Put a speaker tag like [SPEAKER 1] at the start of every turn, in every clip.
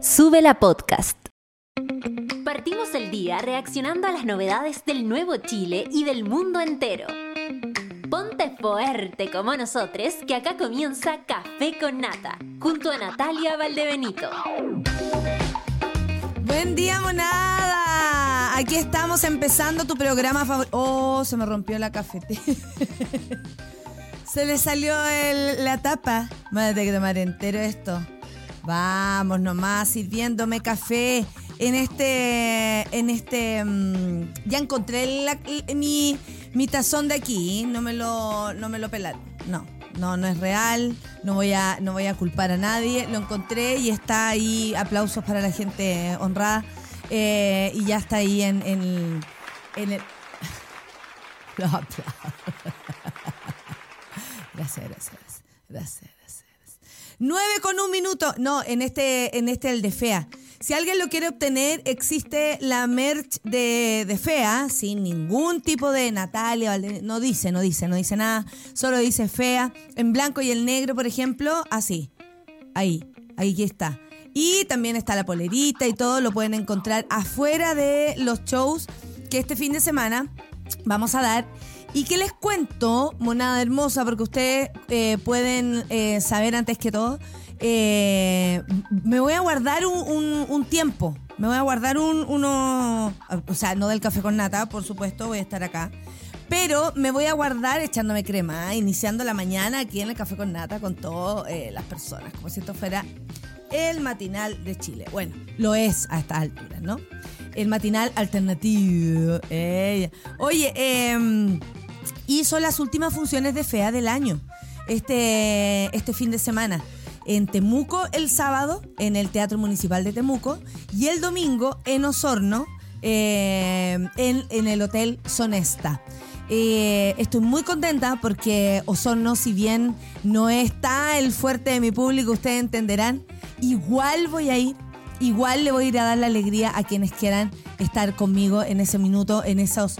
[SPEAKER 1] Sube la podcast. Partimos el día reaccionando a las novedades del nuevo Chile y del mundo entero. Ponte fuerte como nosotros, que acá comienza Café con Nata, junto a Natalia Valdebenito.
[SPEAKER 2] Buen día, monada. Aquí estamos empezando tu programa favorito. Oh, se me rompió la cafetera. se le salió el- la tapa. Madre que tomar entero esto. Vamos nomás, sirviéndome café en este. En este. mm, ya encontré mi, mi tazón de aquí. No me lo, no me lo pelaron. No. No, no es real, no voy, a, no voy a culpar a nadie. Lo encontré y está ahí. Aplausos para la gente honrada. Eh, y ya está ahí en el. Los aplausos. Gracias, gracias, gracias. Gracias, gracias. Nueve con un minuto. No, en este, en este el de FEA. Si alguien lo quiere obtener, existe la merch de, de FEA, sin ningún tipo de Natalia, no dice, no dice, no dice nada, solo dice FEA, en blanco y el negro, por ejemplo, así, ahí, ahí está. Y también está la polerita y todo, lo pueden encontrar afuera de los shows que este fin de semana vamos a dar. Y que les cuento, monada hermosa, porque ustedes eh, pueden eh, saber antes que todo, eh, me voy a guardar un, tiempo, me voy a guardar un, uno, o sea, no del café con nata, por supuesto, voy a estar acá. Pero me voy a guardar echándome crema, iniciando la mañana aquí en el Café con Nata con todas las personas, como si esto fuera el matinal de Chile. Bueno, lo es a estas alturas, ¿no? El matinal alternativo. Oye, eh, y son las últimas funciones de FEA del año, este, este fin de semana. En Temuco el sábado, en el Teatro Municipal de Temuco, y el domingo en Osorno, eh, en, en el Hotel Sonesta. Eh, estoy muy contenta porque Osorno, si bien no está el fuerte de mi público, ustedes entenderán, igual voy a ir, igual le voy a ir a dar la alegría a quienes quieran estar conmigo en ese minuto, en esos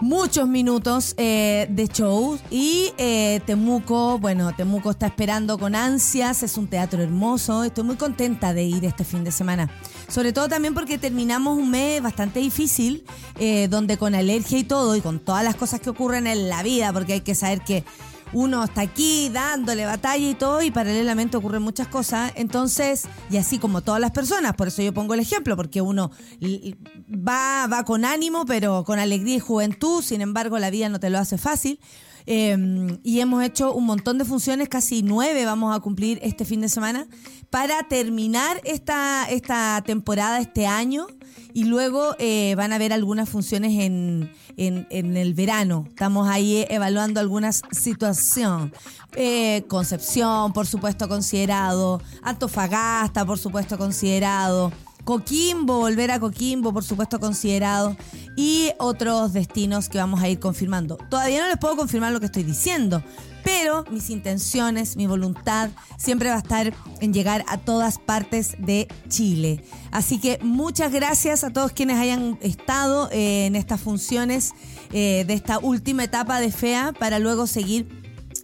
[SPEAKER 2] muchos minutos eh, de show y eh, Temuco, bueno, Temuco está esperando con ansias, es un teatro hermoso, estoy muy contenta de ir este fin de semana. Sobre todo también porque terminamos un mes bastante difícil, eh, donde con alergia y todo, y con todas las cosas que ocurren en la vida, porque hay que saber que uno está aquí dándole batalla y todo, y paralelamente ocurren muchas cosas. Entonces, y así como todas las personas, por eso yo pongo el ejemplo, porque uno va, va con ánimo, pero con alegría y juventud, sin embargo, la vida no te lo hace fácil. Eh, y hemos hecho un montón de funciones, casi nueve vamos a cumplir este fin de semana, para terminar esta, esta temporada, este año. Y luego eh, van a haber algunas funciones en, en, en el verano. Estamos ahí evaluando algunas situaciones. Eh, Concepción, por supuesto, considerado. Antofagasta, por supuesto, considerado. Coquimbo, volver a Coquimbo, por supuesto, considerado. Y otros destinos que vamos a ir confirmando. Todavía no les puedo confirmar lo que estoy diciendo, pero mis intenciones, mi voluntad siempre va a estar en llegar a todas partes de Chile. Así que muchas gracias a todos quienes hayan estado eh, en estas funciones eh, de esta última etapa de FEA para luego seguir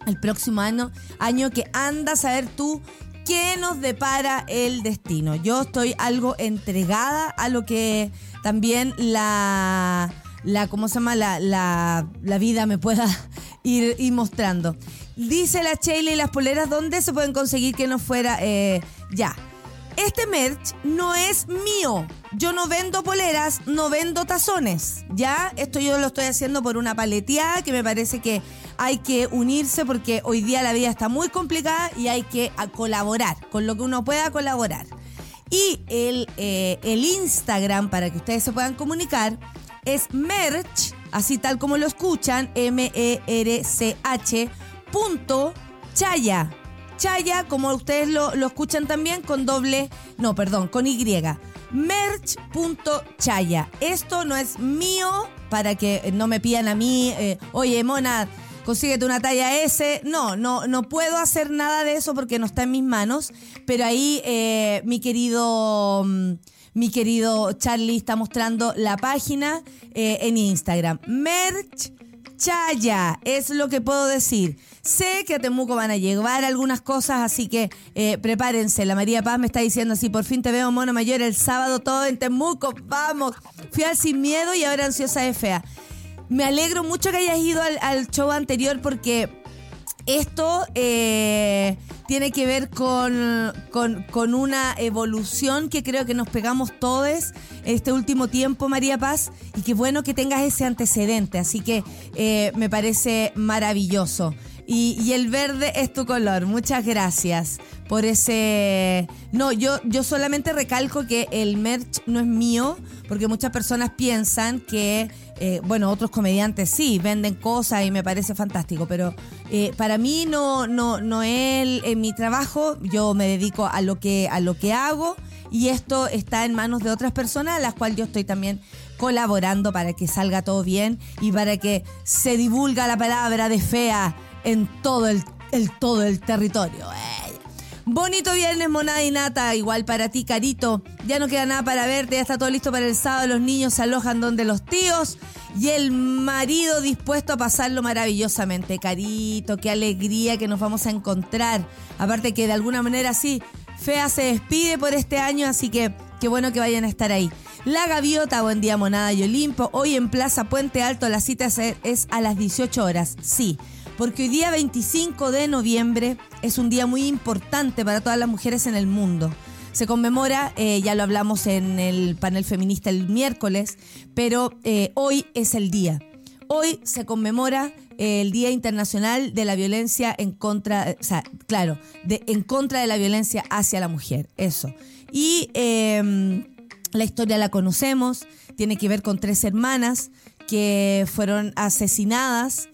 [SPEAKER 2] el próximo año, año que anda a saber tú qué nos depara el destino. Yo estoy algo entregada a lo que también la, la ¿cómo se llama? La, la, vida me pueda ir, mostrando. Dice la Sheila y las poleras, ¿dónde se pueden conseguir que no fuera eh, ya? Este merch no es mío. Yo no vendo poleras, no vendo tazones. Ya, esto yo lo estoy haciendo por una paleteada que me parece que hay que unirse porque hoy día la vida está muy complicada y hay que a, colaborar con lo que uno pueda colaborar. Y el, eh, el Instagram, para que ustedes se puedan comunicar, es merch, así tal como lo escuchan, M-E-R-C-H, punto chaya. Chaya, como ustedes lo, lo escuchan también, con doble, no, perdón, con Y. Merch.chaya. Esto no es mío para que no me pidan a mí, eh, oye, Mona, consíguete una talla S. No, no, no puedo hacer nada de eso porque no está en mis manos. Pero ahí eh, mi querido. Mi querido Charlie está mostrando la página eh, en Instagram. Merch chaya, es lo que puedo decir. Sé que a Temuco van a llevar algunas cosas, así que eh, prepárense. La María Paz me está diciendo así, por fin te veo mono mayor el sábado todo en Temuco, vamos. Fui al sin miedo y ahora ansiosa de fea. Me alegro mucho que hayas ido al, show anterior porque esto eh, tiene que ver con, con, una evolución que creo que nos pegamos todos este último tiempo, María Paz, y qué bueno que tengas ese antecedente, así que eh, me parece maravilloso. Y, el verde es tu color. Muchas gracias por ese... No, yo, yo solamente recalco que el merch no es mío, porque muchas personas piensan que, eh, bueno, otros comediantes sí, venden cosas y me parece fantástico, pero eh, para mí no, no, no es mi trabajo, yo me dedico a lo, que, a lo que hago y esto está en manos de otras personas a las cuales yo estoy también colaborando para que salga todo bien y para que se divulga la palabra de fea en todo el, todo el territorio. Bonito viernes, monada y nata. Igual para ti, Carito. Ya no queda nada para verte. Ya está todo listo para el sábado. Los niños se alojan donde los tíos. Y el marido dispuesto a pasarlo maravillosamente. Carito, qué alegría que nos vamos a encontrar. Aparte que de alguna manera sí, Fea se despide por este año. Así que qué bueno que vayan a estar ahí. La Gaviota, buen día, monada y Olimpo. Hoy en Plaza Puente Alto la cita es a las 18 horas. Sí porque hoy día 25 de noviembre es un día muy importante para todas las mujeres en el mundo. Se conmemora, eh, ya lo hablamos en el panel feminista el miércoles, pero eh, hoy es el día. Hoy se conmemora eh, el Día Internacional de la Violencia en contra, o sea, claro, en contra de la violencia hacia la mujer, eso. Y em, la historia la conocemos, tiene que ver con tres hermanas que fueron asesinadas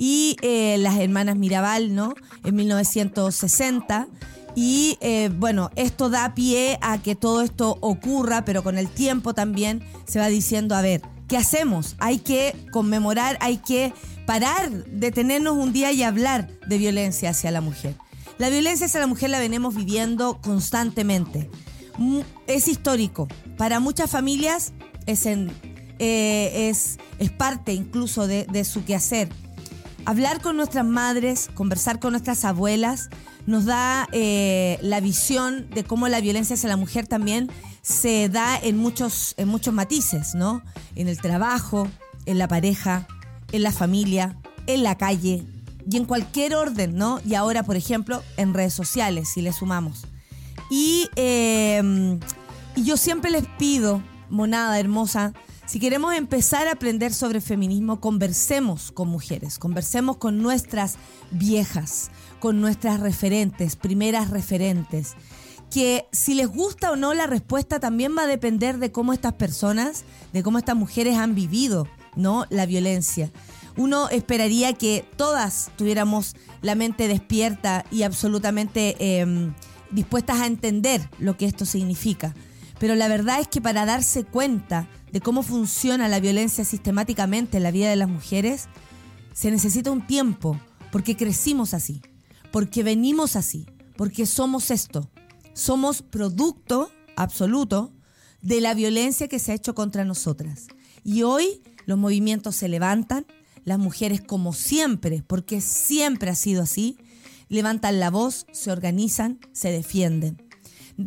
[SPEAKER 2] y eh, las hermanas Mirabal, ¿no? En 1960. Y eh, bueno, esto da pie a que todo esto ocurra, pero con el tiempo también se va diciendo, a ver, ¿qué hacemos? Hay que conmemorar, hay que parar, detenernos un día y hablar de violencia hacia la mujer. La violencia hacia la mujer la venimos viviendo constantemente. Es histórico. Para muchas familias es, eh, es, es parte incluso de su quehacer hablar con nuestras madres, conversar con nuestras abuelas, nos da eh, la visión de cómo la violencia hacia la mujer también se da en muchos, en muchos matices, ¿no? En el trabajo, en la pareja, en la familia, en la calle y en cualquier orden, ¿no? Y ahora, por ejemplo, en redes sociales, si le sumamos. Y, y yo siempre les pido, monada hermosa, si queremos empezar a aprender sobre feminismo, conversemos con mujeres, conversemos con nuestras viejas, con nuestras referentes, primeras referentes. Que si les gusta o no la respuesta también va a depender de cómo estas personas, de cómo estas mujeres han vivido, ¿no? La violencia. Uno esperaría que todas tuviéramos la mente despierta y absolutamente em, dispuestas a entender lo que esto significa. Pero la verdad es que para darse cuenta de cómo funciona la violencia sistemáticamente en la vida de las mujeres, se necesita un tiempo, porque crecimos así, porque venimos así, porque somos esto. Somos producto absoluto de la violencia que se ha hecho contra nosotras. Y hoy los movimientos se levantan, las mujeres como siempre, porque siempre ha sido así, levantan la voz, se organizan, se defienden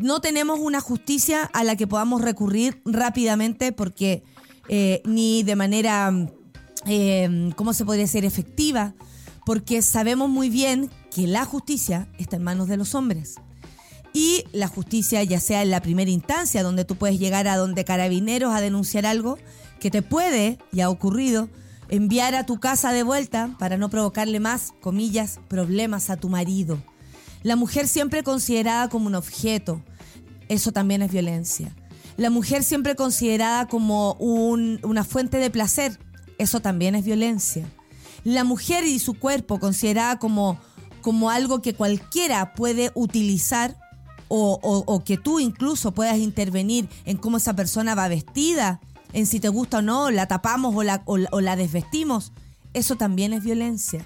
[SPEAKER 2] no tenemos una justicia a la que podamos recurrir rápidamente porque eh, ni de manera, eh, ¿cómo se podría decir?, efectiva, porque sabemos muy bien que la justicia está en manos de los hombres. Y la justicia, ya sea en la primera instancia, donde tú puedes llegar a donde carabineros a denunciar algo que te puede, y ha ocurrido, enviar a tu casa de vuelta para no provocarle más, comillas, problemas a tu marido la mujer siempre considerada como un objeto, eso también es violencia. La mujer siempre considerada como una fuente de placer, eso también es violencia. La mujer y su cuerpo considerada como, como algo que cualquiera puede utilizar o, que tú incluso puedas intervenir en cómo esa persona va vestida, en si te gusta o no, la tapamos o la, o la desvestimos, eso también es violencia.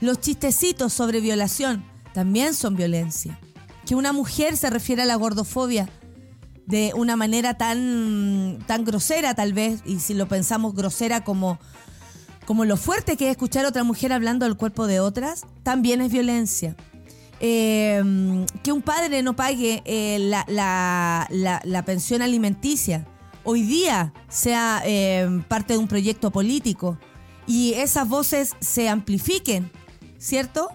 [SPEAKER 2] Los chistecitos sobre violación, también son violencia. Que una mujer se refiere a la gordofobia de una manera tan, tan grosera tal vez, y si lo pensamos grosera como, como lo fuerte que es escuchar a otra mujer hablando del cuerpo de otras, también es violencia. Eh, que un padre no pague eh, la, la, la, pensión alimenticia hoy día sea eh, parte de un proyecto político y esas voces se amplifiquen, ¿cierto?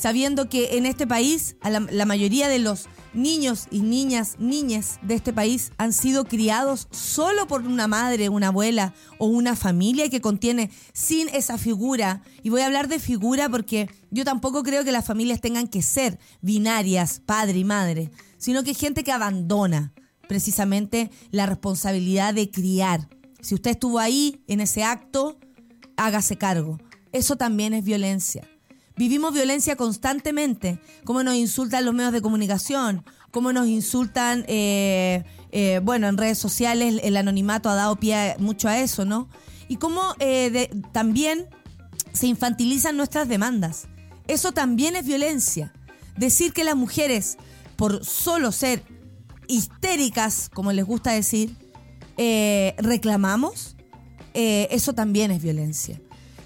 [SPEAKER 2] Sabiendo que en este país a la, mayoría de los niños y niñas, niñas de este país han sido criados solo por una madre, una abuela o una familia que contiene sin esa figura. Y voy a hablar de figura porque yo tampoco creo que las familias tengan que ser binarias, padre y madre, sino que gente que abandona precisamente la responsabilidad de criar. Si usted estuvo ahí en ese acto, hágase cargo. Eso también es violencia. Vivimos violencia constantemente, cómo nos insultan los medios de comunicación, cómo nos insultan, eh, eh, bueno, en redes sociales el anonimato ha dado pie mucho a eso, ¿no? Y cómo eh, también se infantilizan nuestras demandas. Eso también es violencia. Decir que las mujeres, por solo ser histéricas, como les gusta decir, reclamamos, eso también es violencia.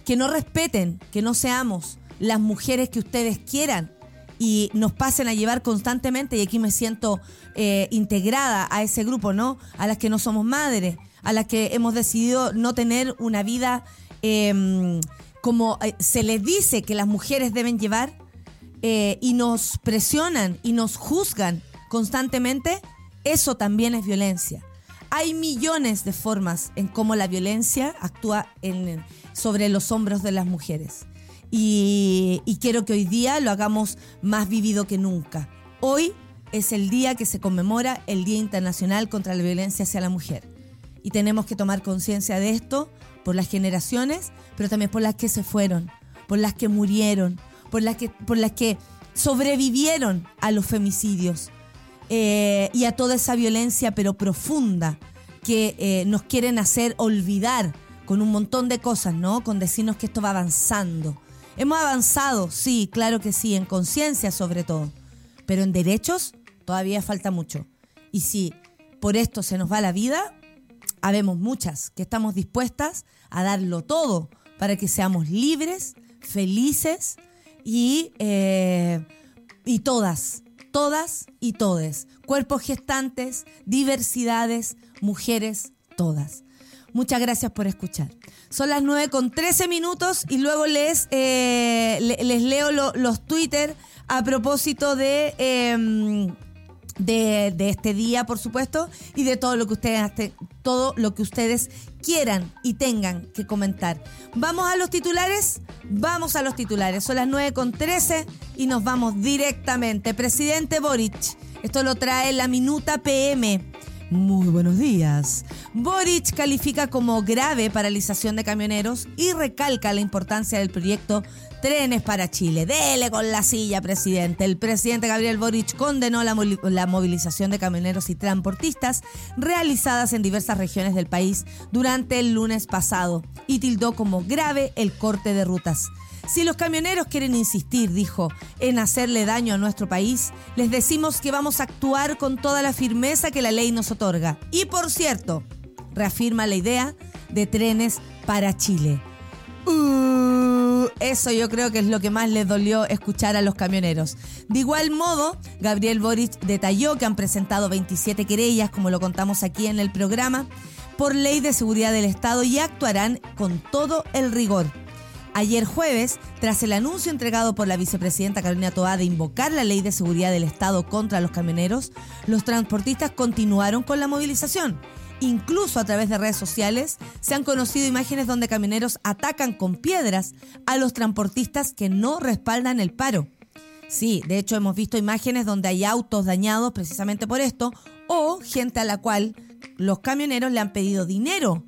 [SPEAKER 2] Que no respeten, que no seamos las mujeres que ustedes quieran y nos pasen a llevar constantemente, y aquí me siento eh, integrada a ese grupo, ¿no? A las que no somos madres, a las que hemos decidido no tener una vida eh, como eh, se les dice que las mujeres deben llevar, eh, y nos presionan y nos juzgan constantemente, eso también es violencia. Hay millones de formas en cómo la violencia actúa sobre los hombros de las mujeres. Y, quiero que hoy día lo hagamos más vivido que nunca. Hoy es el día que se conmemora el Día Internacional contra la Violencia hacia la Mujer. Y tenemos que tomar conciencia de esto por las generaciones, pero también por las que se fueron, por las que murieron, por las que, por las que sobrevivieron a los femicidios eh, y a toda esa violencia, pero profunda, que eh, nos quieren hacer olvidar con un montón de cosas, ¿no? Con decirnos que esto va avanzando Hemos avanzado, sí, claro que sí, en conciencia sobre todo, pero en derechos todavía falta mucho. Y si por esto se nos va la vida, habemos muchas que estamos dispuestas a darlo todo para que seamos libres, felices y, eh, y todas, todas y todes. Cuerpos gestantes, diversidades, mujeres, todas. Muchas gracias por escuchar. Son las 9 con 13 minutos y luego les, eh, les leo lo, los Twitter a propósito de, eh, de, de, este día, por supuesto, y de todo lo que ustedes todo lo que ustedes quieran y tengan que comentar. Vamos a los titulares, vamos a los titulares. Son las 9 con 13 y nos vamos directamente. Presidente Boric, esto lo trae la Minuta PM. Muy buenos días. Boric califica como grave paralización de camioneros y recalca la importancia del proyecto Trenes para Chile. Dele con la silla, presidente. El presidente Gabriel Boric condenó la, la, movilización de camioneros y transportistas realizadas en diversas regiones del país durante el lunes pasado y tildó como grave el corte de rutas. Si los camioneros quieren insistir, dijo, en hacerle daño a nuestro país, les decimos que vamos a actuar con toda la firmeza que la ley nos otorga. Y por cierto, reafirma la idea de trenes para Chile. Uh, eso yo creo que es lo que más les dolió escuchar a los camioneros. De igual modo, Gabriel Boric detalló que han presentado 27 querellas, como lo contamos aquí en el programa, por ley de seguridad del Estado y actuarán con todo el rigor. Ayer jueves, tras el anuncio entregado por la vicepresidenta Carolina Toá de invocar la ley de seguridad del Estado contra los camioneros, los transportistas continuaron con la movilización. Incluso a través de redes sociales se han conocido imágenes donde camioneros atacan con piedras a los transportistas que no respaldan el paro. Sí, de hecho hemos visto imágenes donde hay autos dañados precisamente por esto o gente a la cual los camioneros le han pedido dinero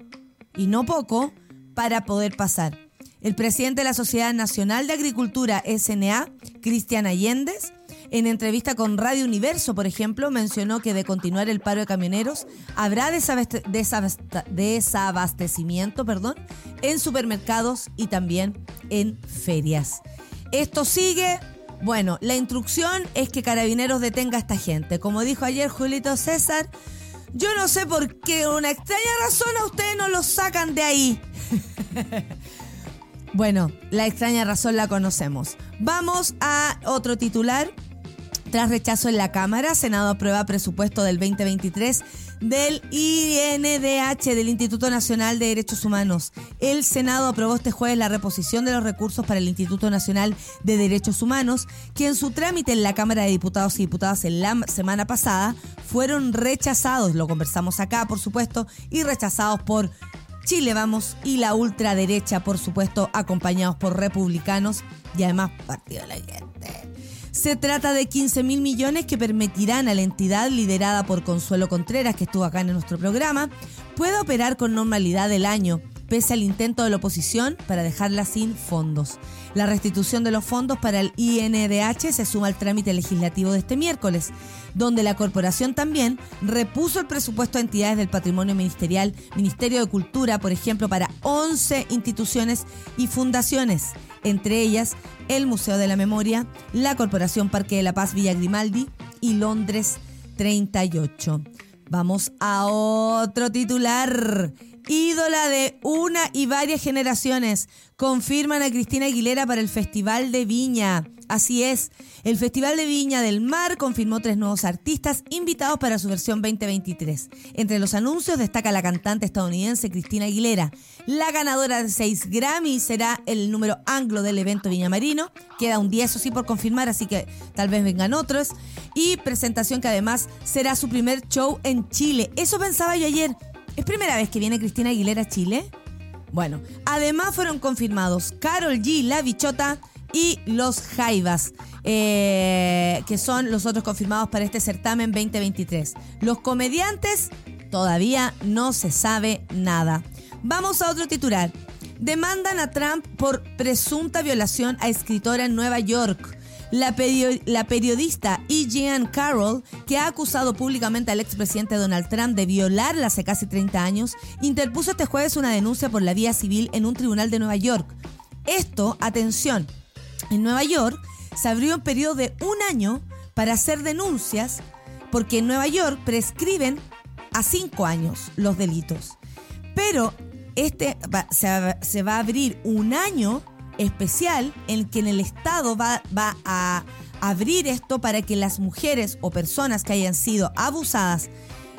[SPEAKER 2] y no poco para poder pasar. El presidente de la Sociedad Nacional de Agricultura, SNA, Cristian Allendez, en entrevista con Radio Universo, por ejemplo, mencionó que de continuar el paro de camioneros habrá desabastecimiento perdón, en supermercados y también en ferias. Esto sigue. Bueno, la instrucción es que Carabineros detenga a esta gente. Como dijo ayer Julito César, yo no sé por qué, una extraña razón a ustedes no lo sacan de ahí. Bueno, la extraña razón la conocemos. Vamos a otro titular. Tras rechazo en la Cámara, Senado aprueba presupuesto del 2023 del INDH, del Instituto Nacional de Derechos Humanos. El Senado aprobó este jueves la reposición de los recursos para el Instituto Nacional de Derechos Humanos, que en su trámite en la Cámara de Diputados y Diputadas en la semana pasada fueron rechazados, lo conversamos acá, por supuesto, y rechazados por Chile Vamos y la ultraderecha, por supuesto, acompañados por republicanos y además Partido de. Se trata de 15 mil millones que permitirán a la entidad liderada por Consuelo Contreras, que estuvo acá en nuestro programa, pueda operar con normalidad el año, pese al intento de la oposición para dejarla sin fondos. La restitución de los fondos para el INDH se suma al trámite legislativo de este miércoles, donde la corporación también repuso el presupuesto a entidades del patrimonio ministerial, Ministerio de Cultura, por ejemplo, para 11 instituciones y fundaciones entre ellas el Museo de la Memoria, la Corporación Parque de la Paz Villa Grimaldi y Londres 38. Vamos a otro titular. Ídola de una y varias generaciones. Confirman a Cristina Aguilera para el Festival de Viña. Así es, el Festival de Viña del Mar confirmó tres nuevos artistas invitados para su versión 2023. Entre los anuncios destaca la cantante estadounidense Cristina Aguilera. La ganadora de seis Grammy será el número anglo del evento Viña Marino. Queda un día, eso sí, por confirmar, así que tal vez vengan otros. Y presentación que además será su primer show en Chile. Eso pensaba yo ayer. ¿Es primera vez que viene Cristina Aguilera a Chile? Bueno, además fueron confirmados Carol G, La Bichota y Los Jaivas, eh, que son los otros confirmados para este certamen 2023. Los comediantes todavía no se sabe nada. Vamos a otro titular. Demandan a Trump por presunta violación a escritora en Nueva York. La, periodista E. Jean Carroll, que ha acusado públicamente al expresidente Donald Trump de violarla hace casi 30 años, interpuso este jueves una denuncia por la vía civil en un tribunal de Nueva York. Esto, atención, en Nueva York se abrió un periodo de un año para hacer denuncias porque en Nueva York prescriben a cinco años los delitos. Pero este se, va a abrir un año especial en que en el Estado va, va a abrir esto para que las mujeres o personas que hayan sido abusadas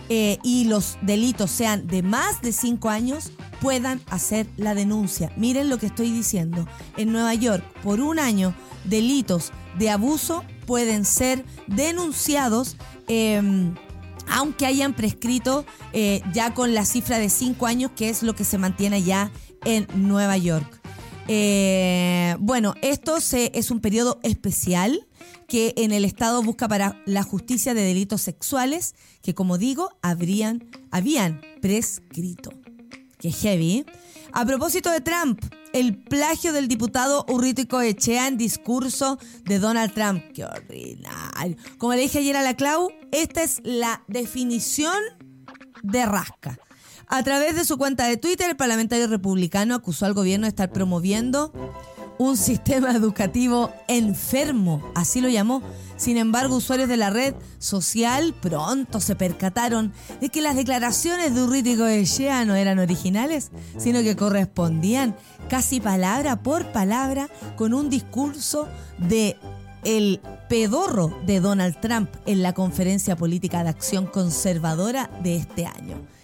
[SPEAKER 2] eh, y los delitos sean de más de cinco años puedan hacer la denuncia. Miren lo que estoy diciendo. En Nueva York, por un año, delitos de abuso pueden ser denunciados. Em, aunque hayan prescrito eh, ya con la cifra de cinco años, que es lo que se mantiene ya en Nueva York. Eh, bueno, esto es un periodo especial que en el Estado busca para la justicia de delitos sexuales que, como digo, habrían, habían prescrito. Qué heavy. A propósito de Trump, el plagio del diputado Urrito Echea en discurso de Donald Trump. Qué ordinario. Como le dije ayer a la Clau, esta es la definición de rasca. A través de su cuenta de Twitter, el parlamentario republicano acusó al gobierno de estar promoviendo un sistema educativo enfermo, así lo llamó. Sin embargo, usuarios de la red social pronto se percataron de que las declaraciones de Urriti Goechea no eran originales, sino que correspondían casi palabra por palabra con un discurso de el pedorro de Donald Trump en la conferencia política de acción conservadora de este año.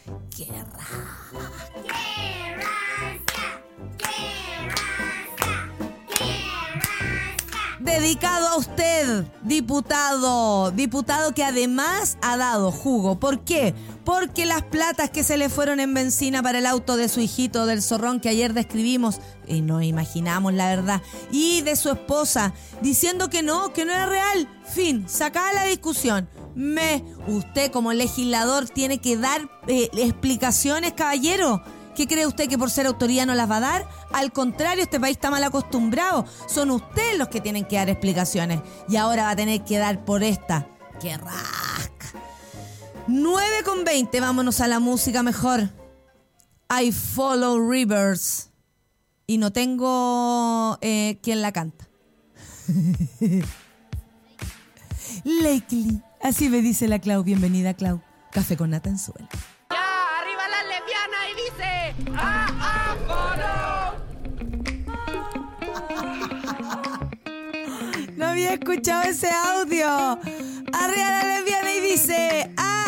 [SPEAKER 2] Dedicado a usted, diputado, diputado que además ha dado jugo. ¿Por qué? Porque las platas que se le fueron en benzina para el auto de su hijito del zorrón que ayer describimos, y no imaginamos la verdad, y de su esposa, diciendo que no, que no era real. Fin, sacaba la discusión. Me, usted como legislador tiene que dar eh, explicaciones, caballero. ¿Qué cree usted que por ser autoría no las va a dar? Al contrario, este país está mal acostumbrado. Son ustedes los que tienen que dar explicaciones. Y ahora va a tener que dar por esta. ¡Qué rasca! 9 con 20, vámonos a la música mejor. I Follow Rivers. Y no tengo eh, quien la canta. Lakely. Así me dice la Clau. Bienvenida, Clau. Café con nata en
[SPEAKER 3] ¡Ya! ¡Arriba la lesbiana! Y dice... ¡Ah, ah, no
[SPEAKER 2] había escuchado ese audio. Arriba la lesbiana y dice... ¡Ah!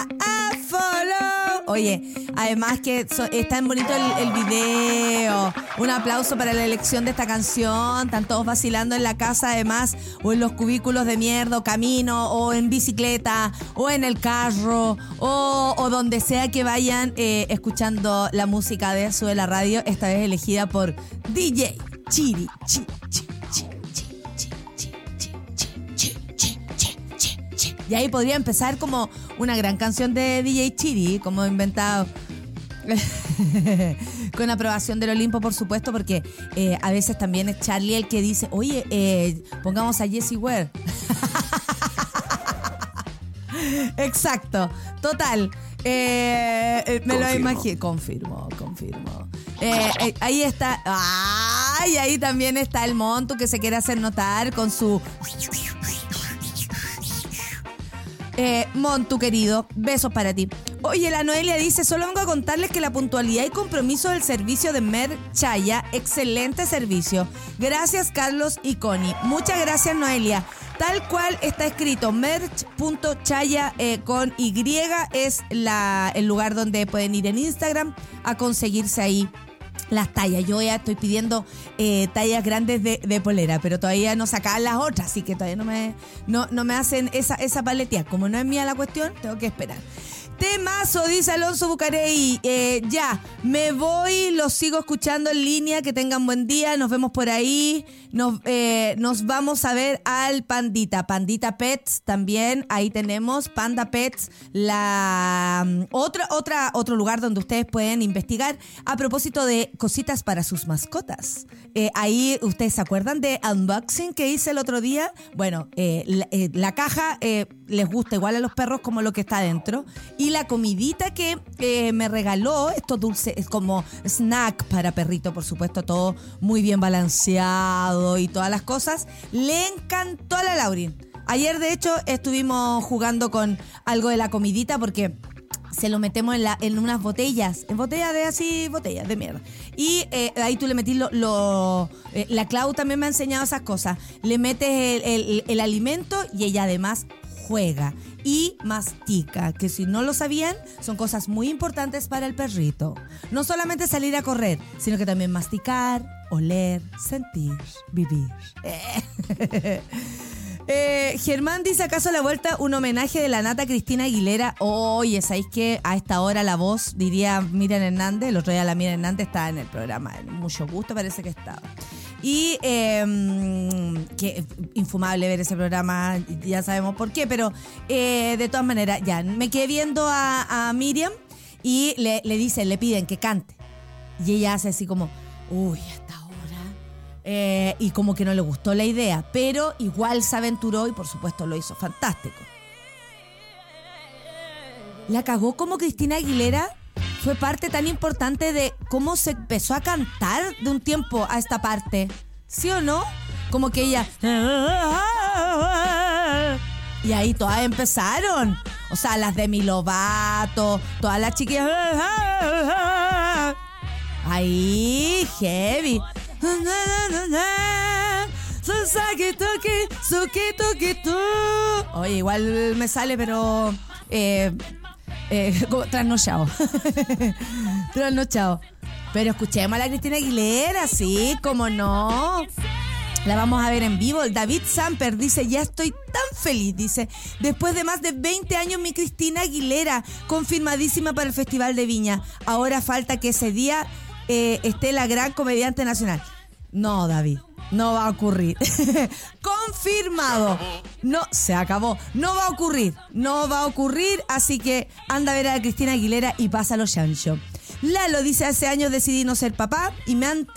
[SPEAKER 2] Oye, además que so- es bonito el, video. Un aplauso para la elección de esta canción. Están todos vacilando en la casa, además, o en los cubículos de mierda, camino, o en bicicleta, o en el carro, o, donde sea que vayan eh, escuchando la música de Sube la Radio, esta vez elegida por DJ Chiri. Chi, chi, Y ahí podría empezar como una gran canción de DJ Chiri, como inventado. Con aprobación del Olimpo, por supuesto, porque eh, a veces también es Charlie el que dice, oye, eh, pongamos a Jessie Ware. Exacto, total. Eh, me lo imagino. Confirmo, confirmo. Ahí está. ¡Ay! Ahí también está el monto que se quiere hacer notar con su. Eh, Montu, querido, besos para ti. Oye, la Noelia dice, solo vengo a contarles que la puntualidad y compromiso del servicio de Mer Chaya, excelente servicio. Gracias, Carlos y Connie. Muchas gracias, Noelia. Tal cual está escrito, merch.chaya eh, con Y es el lugar donde pueden ir en Instagram a conseguirse ahí las tallas. Yo ya estoy pidiendo eh, tallas grandes de, de polera, pero todavía no sacan las otras, así que todavía no me, no, no me hacen esa, esa paletía. Como no es mía la cuestión, tengo que esperar. Temazo, dice Alonso Bucarey. Eh, ya, me voy, los sigo escuchando en línea. Que tengan buen día, nos vemos por ahí. Nos, eh, vamos a ver al Pandita. Pandita Pets también. Ahí tenemos Panda Pets, la mm, otra, otra, otro lugar donde ustedes pueden investigar a propósito de cositas para sus mascotas. Eh, ahí, ¿ustedes se acuerdan de unboxing que hice el otro día? Bueno, la, caja les gusta igual a los perros como lo que está adentro. Y la comidita que me regaló, estos dulces, es como snack para perrito, por supuesto, todo muy bien balanceado y todas las cosas, le encantó a la Laurin. Ayer, de hecho, estuvimos jugando con algo de la comidita porque se lo metemos en, unas botellas, en botellas de así, botellas de mierda. Y eh, ahí tú le metís lo... eh, la Clau también me ha enseñado esas cosas. Le metes el- el alimento y ella además juega y mastica, que si no lo sabían, son cosas muy importantes para el perrito. No solamente salir a correr, sino que también masticar, oler, sentir, vivir. Eh, Germán dice acaso a la vuelta un homenaje de la nata Cristina Aguilera. Oye, ¿sabéis que a esta hora la voz diría Miriam Hernández? El otro día la Miriam Hernández estaba en el programa. Mucho gusto parece que estaba. Y eh, que infumable ver ese programa, ya sabemos por qué, pero eh, de todas maneras, ya, me quedé viendo a, a Miriam y le, le dicen, le piden que cante. Y ella hace así como, uy, hasta ahora. Eh, y como que no le gustó la idea, pero igual se aventuró y por supuesto lo hizo fantástico. La cagó como Cristina Aguilera fue parte tan importante de cómo se empezó a cantar de un tiempo a esta parte. ¿Sí o no? Como que ella... Y ahí todas empezaron. O sea, las de Milovato, todas las chiquillas... Ahí, heavy. Oye, igual me sale, pero. Eh, eh, trasnochado. Pero escuchemos a la Cristina Aguilera, sí, como no. La vamos a ver en vivo. David Samper dice, ya estoy tan feliz, dice, después de más de 20 años mi Cristina Aguilera, confirmadísima para el Festival de Viña. Ahora falta que ese día eh, esté la gran comediante nacional. No, David, no va a ocurrir. Confirmado. No, se acabó. No va a ocurrir. No va a ocurrir, así que anda a ver a Cristina Aguilera y pásalo, Chancho. Lalo dice, hace años decidí no ser papá y me han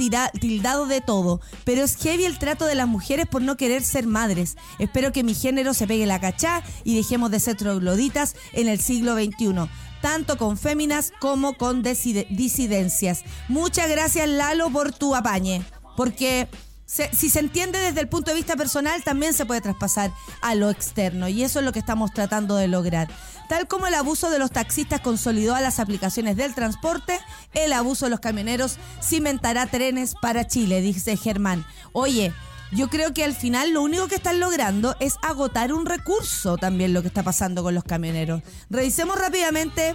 [SPEAKER 2] tildado de todo, pero es heavy el trato de las mujeres por no querer ser madres. Espero que mi género se pegue la cachá y dejemos de ser trogloditas en el siglo XXI, tanto con féminas como con diside- disidencias. Muchas gracias Lalo por tu apañe, porque se- si se entiende desde el punto de vista personal, también se puede traspasar a lo externo. Y eso es lo que estamos tratando de lograr. Tal como el abuso de los taxistas consolidó a las aplicaciones del transporte, el abuso de los camioneros cimentará trenes para Chile, dice Germán. Oye, yo creo que al final lo único que están logrando es agotar un recurso también lo que está pasando con los camioneros. Revisemos rápidamente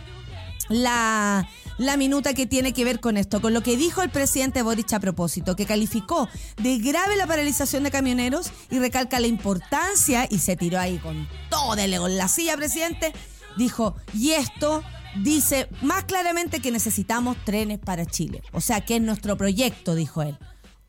[SPEAKER 2] la, la minuta que tiene que ver con esto, con lo que dijo el presidente Boric a propósito, que calificó de grave la paralización de camioneros y recalca la importancia, y se tiró ahí con todo de con la silla, presidente, dijo, y esto dice más claramente que necesitamos trenes para Chile. O sea, que es nuestro proyecto, dijo él.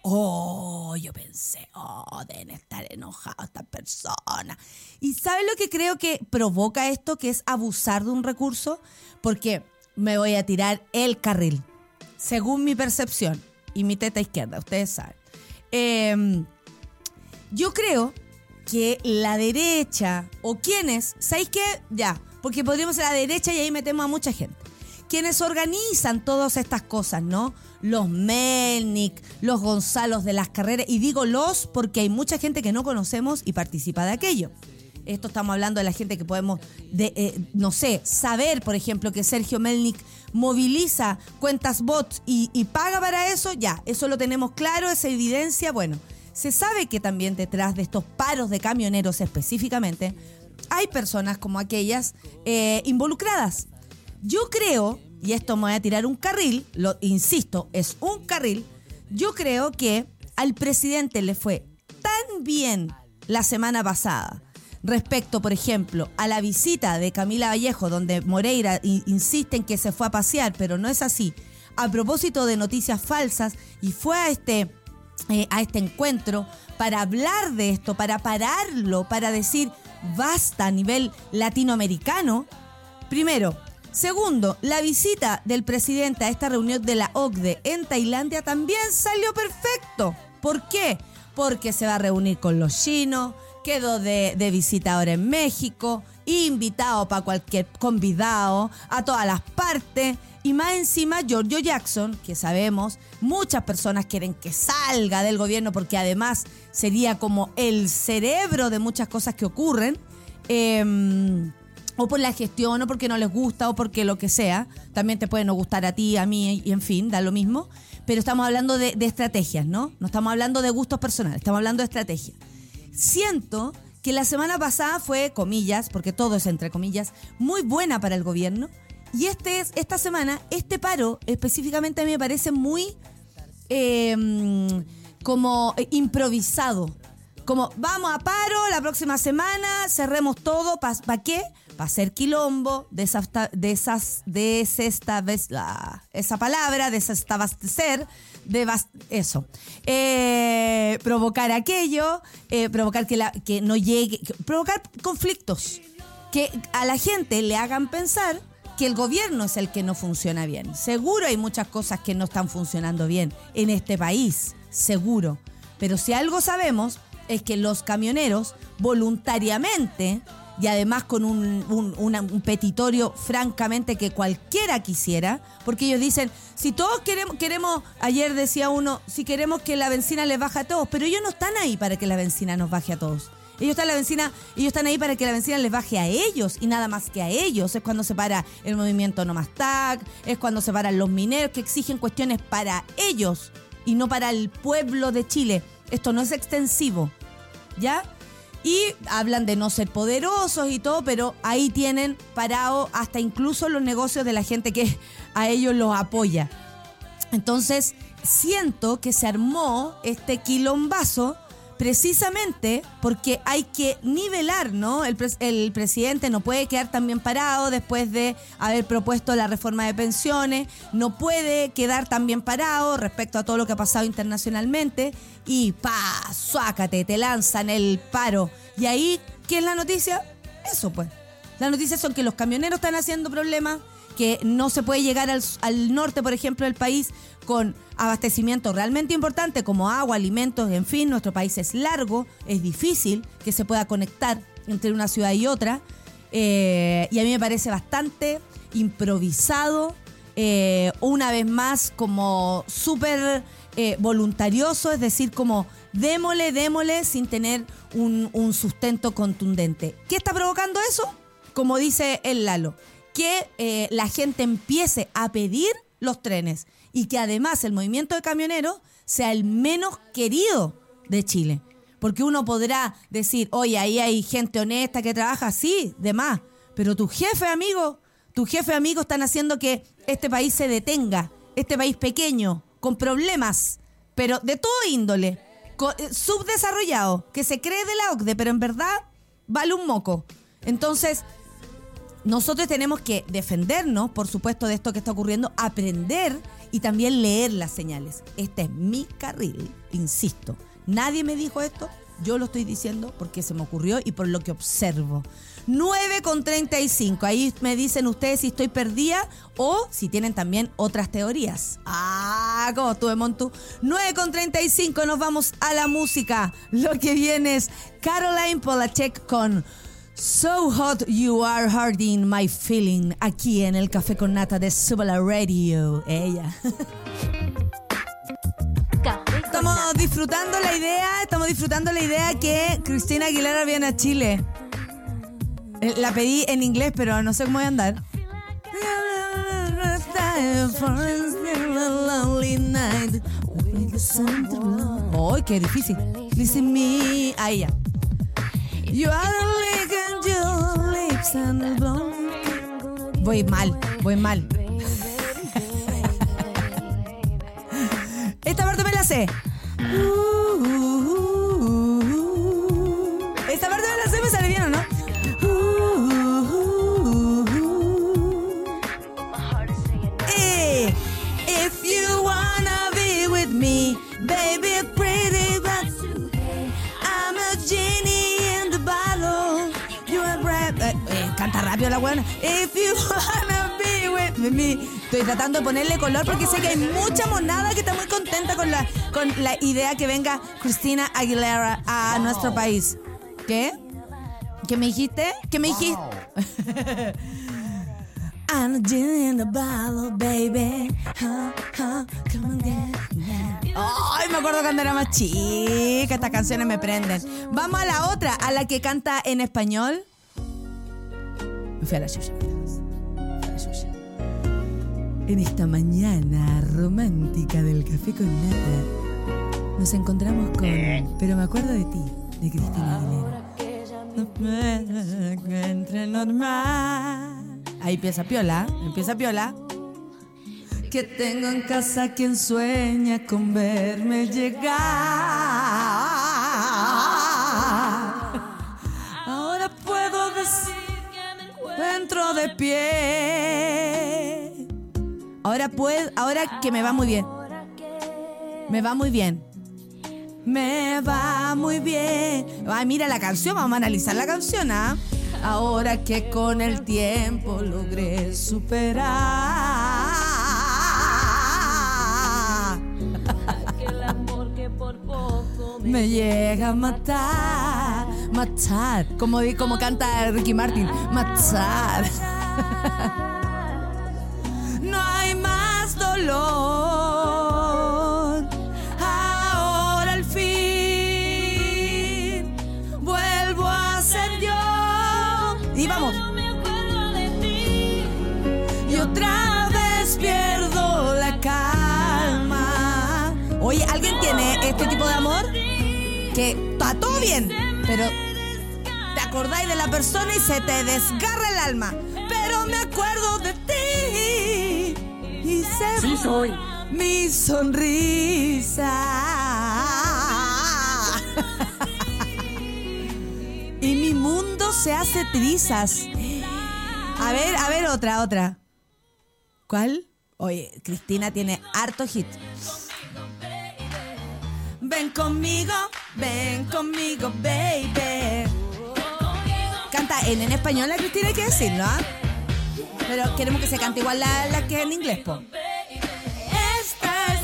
[SPEAKER 2] Oh, yo pensé, oh, deben estar enojados estas personas. ¿Y sabe lo que creo que provoca esto, que es abusar de un recurso? Porque me voy a tirar el carril, según mi percepción y mi teta izquierda, ustedes saben. Em, yo creo que la derecha o quienes, ¿sabéis qué? Ya, porque podríamos ser la derecha y ahí metemos a mucha gente. Quienes organizan todas estas cosas, ¿no? Los Melnik, los Gonzalos de las carreras, y digo los porque hay mucha gente que no conocemos y participa de aquello. Esto estamos hablando de la gente que podemos, de, eh, no sé, saber, por ejemplo, que Sergio Melnik moviliza cuentas bots y, paga para eso, ya, eso lo tenemos claro, esa evidencia, bueno. Se sabe que también detrás de estos paros de camioneros específicamente hay personas como aquellas eh, involucradas. Yo creo, y esto me voy a tirar un carril, lo insisto, es un carril, yo creo que al presidente le fue tan bien la semana pasada respecto, por ejemplo, a la visita de Camila Vallejo, donde Moreira insiste en que se fue a pasear, pero no es así, a propósito de noticias falsas, y fue a este, eh, a este encuentro para hablar de esto, para pararlo, para decir, basta a nivel latinoamericano. Primero. Segundo, la visita del presidente a esta reunión de la OCDE en Tailandia también salió perfecto. ¿Por qué? Porque se va a reunir con los chinos, quedó de, de visita ahora en México, invitado para cualquier convidado, a todas las partes. Y más encima, Giorgio Jackson, que sabemos, muchas personas quieren que salga del gobierno porque además sería como el cerebro de muchas cosas que ocurren. Em, o por la gestión, o porque no les gusta, o porque lo que sea. También te puede no gustar a ti, a mí, y en fin, da lo mismo. Pero estamos hablando de, estrategias, ¿no? No estamos hablando de gustos personales, estamos hablando de estrategia. Siento que la semana pasada fue, comillas, porque todo es entre comillas, muy buena para el gobierno y este es, esta semana, este paro específicamente a mí me parece muy em, como improvisado. Como vamos a paro la próxima semana, cerremos todo, ¿para qué? Para hacer quilombo, de esas, de esta vez, esa palabra, desestabastecer, de eso. Eh, provocar aquello, eh, provocar que, la, que no llegue, provocar conflictos, que a la gente le hagan pensar que el gobierno es el que no funciona bien. Seguro hay muchas cosas que no están funcionando bien en este país, seguro. Pero si algo sabemos es que los camioneros voluntariamente y además con un, petitorio francamente que cualquiera quisiera, porque ellos dicen, si todos queremos, queremos, ayer decía uno, si queremos que la benzina les baje a todos, pero ellos no están ahí para que la benzina nos baje a todos. Ellos están, la benzina, ellos están ahí para que la benzina les baje a ellos y nada más que a ellos. Es cuando se para el movimiento No Más Tag, es cuando se paran los mineros que exigen cuestiones para ellos y no para el pueblo de Chile. Esto no es extensivo, ¿ya? Y hablan de no ser poderosos y todo, pero ahí tienen parado hasta incluso los negocios de la gente que a ellos los apoya. Entonces, siento que se armó este quilombazo precisamente porque hay que nivelar, ¿no? El, el, presidente no puede quedar también parado después de haber propuesto la reforma de pensiones, no puede quedar también parado respecto a todo lo que ha pasado internacionalmente y pa, suácate, te lanzan el paro. Y ahí, ¿qué es la noticia? Eso pues. Las noticias son que los camioneros están haciendo problemas, que no se puede llegar al, norte, por ejemplo, del país con abastecimiento realmente importante como agua, alimentos, en fin, nuestro país es largo, es difícil que se pueda conectar entre una ciudad y otra. Eh, y a mí me parece bastante improvisado, eh, una vez más como súper eh, voluntarioso, es decir, como démole, démole sin tener un sustento contundente. ¿Qué está provocando eso? Como dice el Lalo, que la gente empiece a pedir los trenes y que además el movimiento de camioneros sea el menos querido de Chile. Porque uno podrá decir, oye, ahí hay gente honesta que trabaja, sí, de más. Pero tu jefe, amigo, tu jefe, amigo, están haciendo que este país se detenga. Este país pequeño, con problemas, pero de todo índole, eh, subdesarrollado, que se cree de la OCDE, pero en verdad vale un moco. Entonces, nosotros tenemos que defendernos, por supuesto, de esto que está ocurriendo, aprender y también leer las señales. Este es mi carril, insisto. Nadie me dijo esto, yo lo estoy diciendo porque se me ocurrió y por lo que observo. 9 con 35. Ahí me dicen ustedes si estoy perdida o si tienen también otras teorías. Ah, ¿cómo estuve, Montu? 9 con 35, nos vamos a la música. Lo que viene es Caroline Polachek con So hot you are hurting my feeling aquí en el café con nata de Subala Radio. Ella. Estamos disfrutando la idea, estamos disfrutando la idea que Cristina Aguilera viene a Chile. Eh, la pedí en inglés, pero no sé cómo voy a andar. ¡Ay, qué difícil! Listen me. Ahí ya. You are your lips and Voy mal, voy mal. Esta parte me la sé. Esta parte me la sé, me sale bien o no. Eh, if you wanna be with me, baby, rápido la buena. If you wanna be with me. Estoy tratando de ponerle color porque sé que hay mucha monada que está muy contenta con la, con la idea que venga Cristina Aguilera a nuestro país. ¿Qué? ¿Qué me dijiste? ¿Qué me dijiste? I'm in the bottle, baby. Ay, me acuerdo cuando era más chica. Estas canciones me prenden. Vamos a la otra, a la que canta en español. Me fui a la chucha. En esta mañana romántica del café con nata, nos encontramos con Pero me acuerdo de ti, de Cristina Aguilera. normal. Ahí empieza Piola, empieza Piola. Que tengo en casa quien sueña con verme llegar. De pie Ahora puedo, ahora que me va muy bien. Me va muy bien. Me va muy bien. Ay, mira la canción, vamos a analizar la canción, ¿ah? Ahora que con el tiempo logré superar. me llega a matar, matar, como, como canta Ricky Martin, matar. Ahora al fin vuelvo a ser yo. Y vamos. Y otra vez pierdo la calma. Oye, ¿alguien tiene este tipo de amor? Que está todo bien, pero acordáis de la persona y se te desgarra el alma. Pero me acuerdo de ti. Y se
[SPEAKER 3] sí soy
[SPEAKER 2] mi sonrisa. y mi mundo se hace trizas. A ver, a ver, otra, otra. ¿Cuál? Oye, Cristina tiene harto hit. Ven conmigo, ven conmigo, baby. Canta en, en español la Cristina, hay que decirlo, ¿ah? Pero queremos que se cante igual la, la que en inglés, po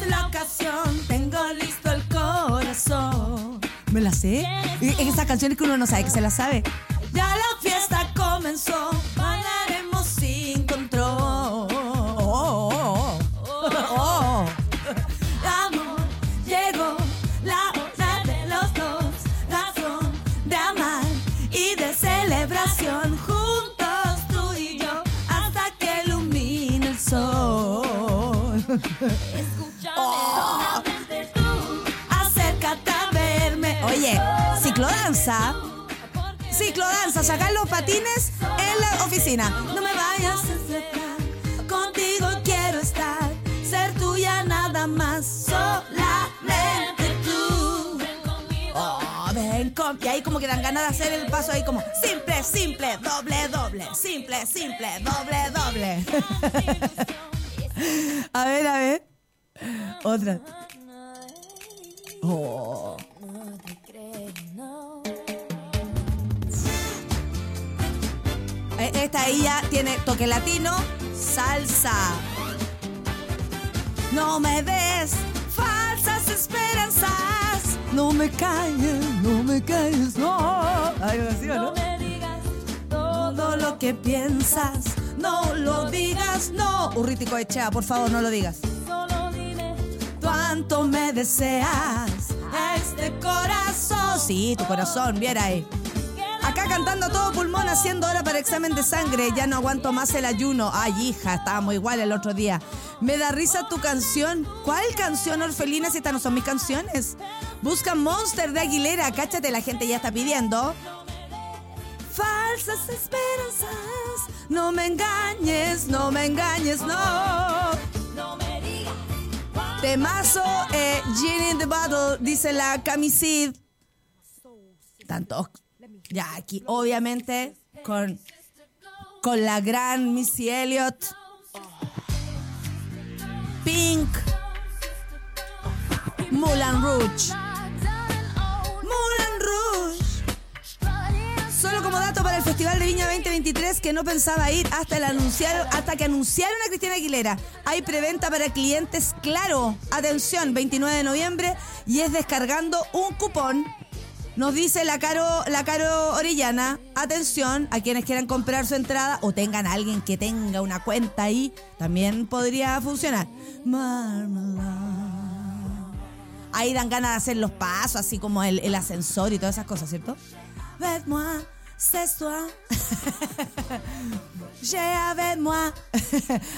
[SPEAKER 2] la ocasión, tengo listo el corazón. ¿Me la sé? En esas canciones que uno no sabe que se la sabe. Ya la fiesta comenzó, bailaremos sin control. Oh, oh, Amor, Oh. Acércate a verme. Oye. Ciclodanza. Ciclodanza, sacar los patines en la oficina. No me vayas a aceptar, contigo quiero estar, ser tuya nada más, solamente tú. Oh, ven con... Y ahí como que dan ganas de hacer el paso ahí como simple, simple, doble, doble, simple, simple, doble, doble. a ver, a ver. Otra. Oh. Eh, Esta ella tiene toque latino, salsa. No me des falsas esperanzas. No me calles, no me calles, no. Algo así, ¿o ¿no? Todo lo que piensas, no lo digas, no. Urrítico Echea, por favor, no lo digas. Cuánto me deseas este corazón. Sí, tu corazón, viera ahí. Acá cantando a todo pulmón, haciendo hora para examen de sangre. Ya no aguanto más el ayuno. Ay, hija, estábamos igual el otro día. Me da risa tu canción. ¿Cuál canción, Orfelina, si estas no son mis canciones? Busca Monster de Aguilera. Cáchate, la gente ya está pidiendo. Falsas esperanzas. No me engañes, no me engañes, no. Temazo, eh, Gin in the Bottle, dice la Camisid. Tanto. Ya, aquí, obviamente, con, con la gran Missy Elliott. Pink. Moulin Rouge. Solo como dato para el Festival de Viña 2023 que no pensaba ir hasta el anunciar, hasta que anunciaron a Cristina Aguilera. Hay preventa para clientes, claro. Atención, 29 de noviembre y es descargando un cupón. Nos dice la Caro, la Caro Orellana, atención a quienes quieran comprar su entrada o tengan a alguien que tenga una cuenta ahí, también podría funcionar. Ahí dan ganas de hacer los pasos, así como el, el ascensor y todas esas cosas, ¿cierto? Vete-moi, c'est toi. J'ai avec moi.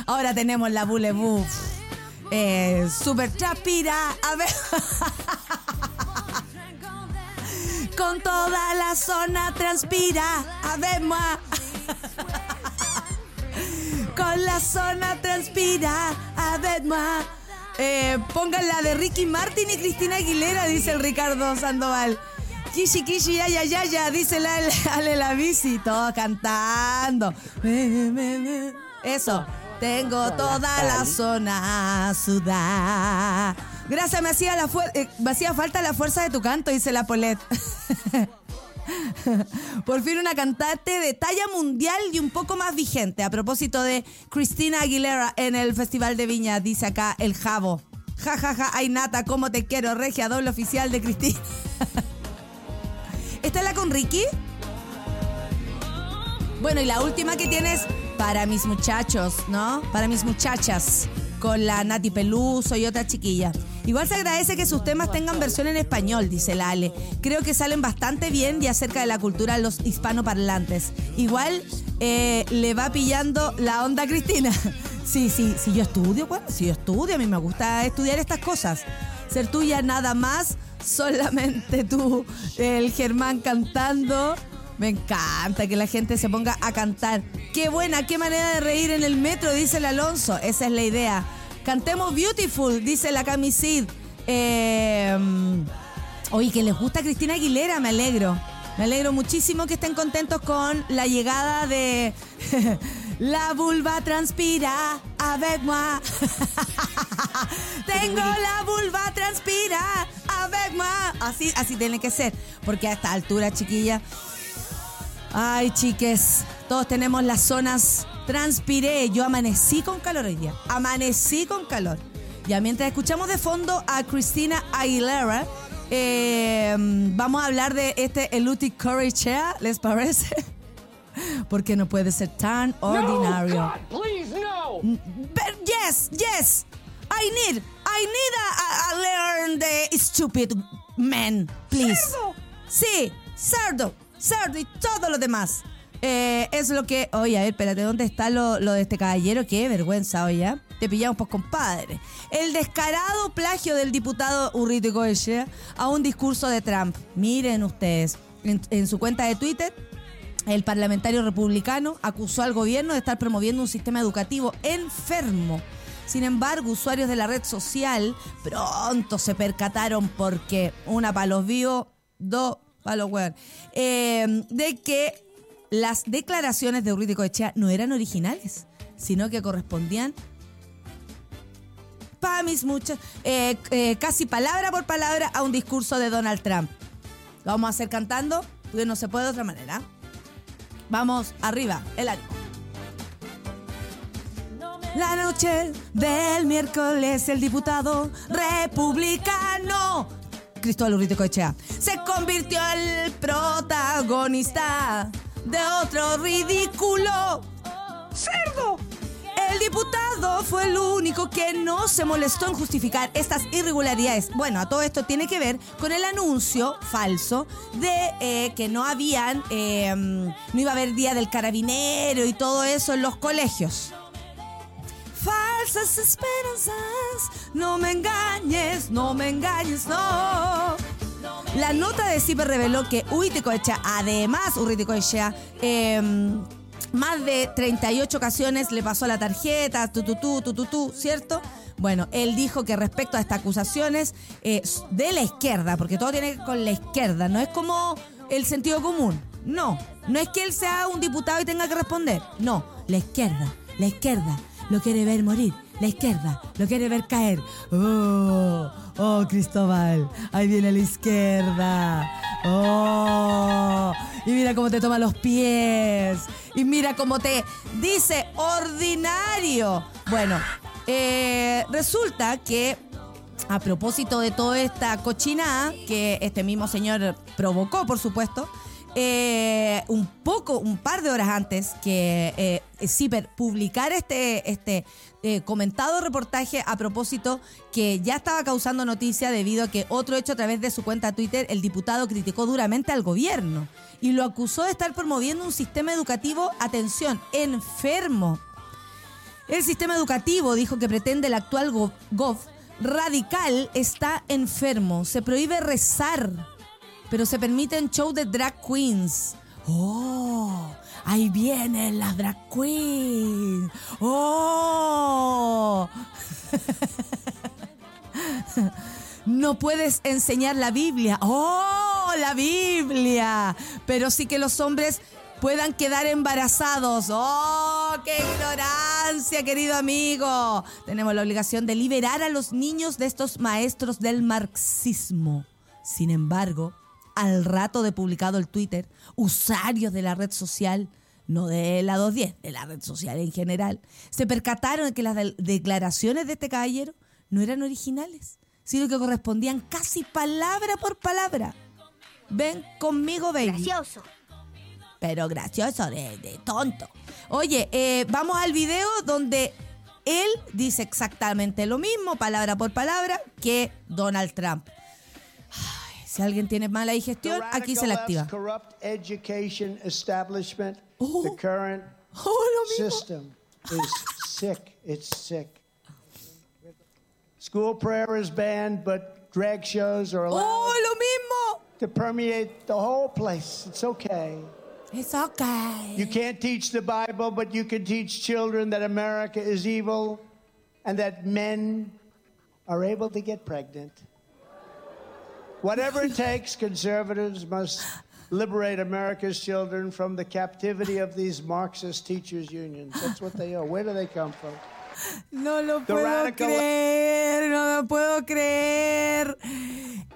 [SPEAKER 2] Ahora tenemos la boulevou. Eh, super chapira. A ver. Con toda la zona transpira. A ver, moi. Con la zona transpira. A ver, moi. Eh, pongan la de Ricky Martin y Cristina Aguilera, dice el Ricardo Sandoval. Kishi, kishi, ya, ya, ya, ya, dice la, Ale la bici, todos cantando. Eso, tengo toda la zona sudada. Gracias, me hacía, la eh, me hacía falta la fuerza de tu canto, dice la Polet. Por fin una cantante de talla mundial y un poco más vigente. A propósito de Cristina Aguilera en el Festival de Viña, dice acá el Jabo. Ja, ja, ja, ay Nata, cómo te quiero, regia doble oficial de Cristina. ¿Esta es la con Ricky? Bueno, y la última que tienes para mis muchachos, ¿no? Para mis muchachas, con la Nati Peluso y otra chiquilla. Igual se agradece que sus temas tengan versión en español, dice la Ale. Creo que salen bastante bien y acerca de la cultura de los hispanoparlantes. Igual eh, le va pillando la onda a Cristina. Sí, sí, sí, yo estudio, bueno, sí, yo estudio, a mí me gusta estudiar estas cosas. Ser tuya nada más, solamente tú, el Germán cantando. Me encanta que la gente se ponga a cantar. Qué buena, qué manera de reír en el metro, dice el Alonso. Esa es la idea. Cantemos Beautiful, dice la Camisid. Eh, oye, que les gusta Cristina Aguilera, me alegro. Me alegro muchísimo que estén contentos con la llegada de La vulva transpira, avec moi. Tengo la vulva transpira, avec moi. Así, así tiene que ser, porque a esta altura, chiquilla, Ay, chiques, todos tenemos las zonas. Transpiré, yo amanecí con calor hoy día. Amanecí con calor. Ya mientras escuchamos de fondo a Cristina Aguilera, eh, vamos a hablar de este Elutic Courage, ¿les parece? Porque no puede ser tan ordinario.
[SPEAKER 3] please, no!
[SPEAKER 2] But yes, yes. I need, I need a, a- learn the stupid man, please. Sí, cerdo, cerdo y todo lo demás. Eh, es lo que. Oye, a ver, espérate, ¿dónde está lo, lo de este caballero? Qué vergüenza, oye. ¿eh? Te pillamos, pues, compadre. El descarado plagio del diputado Urrito Goechea a un discurso de Trump. Miren ustedes. En, en su cuenta de Twitter, el parlamentario republicano acusó al gobierno de estar promoviendo un sistema educativo enfermo. Sin embargo, usuarios de la red social pronto se percataron porque una para los vivos, dos para los weón, eh, de que las declaraciones de Urriti Echea no eran originales, sino que correspondían para mis muchas, eh, eh, casi palabra por palabra a un discurso de Donald Trump. Lo vamos a hacer cantando, porque no se puede de otra manera. Vamos, arriba, el ánimo. La noche del miércoles, el diputado republicano Cristóbal Urrito Coechea se convirtió en el protagonista de otro ridículo. ¡Cerdo! Diputado fue el único que no se molestó en justificar estas irregularidades. Bueno, a todo esto tiene que ver con el anuncio falso de eh, que no habían, eh, no iba a haber día del carabinero y todo eso en los colegios. Falsas esperanzas, no me engañes, no me engañes, no. La nota de CIPE reveló que Urriticoechea, además Urriticoechea, eh, más de 38 ocasiones le pasó la tarjeta, tu, tu, tu, tu, ¿cierto? Bueno, él dijo que respecto a estas acusaciones eh, de la izquierda, porque todo tiene que ver con la izquierda, no es como el sentido común, no, no es que él sea un diputado y tenga que responder, no, la izquierda, la izquierda lo quiere ver morir, la izquierda lo quiere ver caer. Oh, oh, Cristóbal, ahí viene la izquierda. Oh, y mira cómo te toma los pies. Y mira cómo te dice ordinario. Bueno, eh, resulta que a propósito de toda esta cochinada que este mismo señor provocó, por supuesto, eh, un poco, un par de horas antes que eh, publicara este, este eh, comentado reportaje a propósito que ya estaba causando noticia debido a que otro hecho a través de su cuenta Twitter, el diputado criticó duramente al gobierno y lo acusó de estar promoviendo un sistema educativo, atención, enfermo. El sistema educativo dijo que pretende el actual go- GOV radical está enfermo. Se prohíbe rezar, pero se permiten show de drag queens. ¡Oh! Ahí vienen las drag queens. ¡Oh! No puedes enseñar la Biblia. ¡Oh, la Biblia! Pero sí que los hombres puedan quedar embarazados. ¡Oh, qué ignorancia, querido amigo! Tenemos la obligación de liberar a los niños de estos maestros del marxismo. Sin embargo, al rato de publicado el Twitter, usuarios de la red social, no de la 210, de la red social en general, se percataron de que las de- declaraciones de este caballero no eran originales, sino que correspondían casi palabra por palabra. Ven conmigo, baby.
[SPEAKER 3] Gracioso.
[SPEAKER 2] Pero gracioso, de, de tonto. Oye, eh, vamos al video donde él dice exactamente lo mismo, palabra por palabra, que Donald Trump. Ay, si alguien tiene mala digestión,
[SPEAKER 4] The
[SPEAKER 2] aquí se la activa.
[SPEAKER 4] left's corrupt education establishment,
[SPEAKER 2] Oh.
[SPEAKER 4] the current
[SPEAKER 2] Oh, lo mismo.
[SPEAKER 4] School prayer is banned, but drag shows are allowed
[SPEAKER 2] Oh, lo mismo.
[SPEAKER 4] to permeate the whole place. It's okay.
[SPEAKER 2] It's okay.
[SPEAKER 4] You can't teach the Bible, but you can teach children that America is evil and that men are able to get pregnant. Whatever it takes, conservatives must liberate America's children from the captivity of these Marxist teachers' unions. That's what they are. Where do they come from?
[SPEAKER 2] No lo puedo
[SPEAKER 4] radical-
[SPEAKER 2] creer, no lo puedo creer.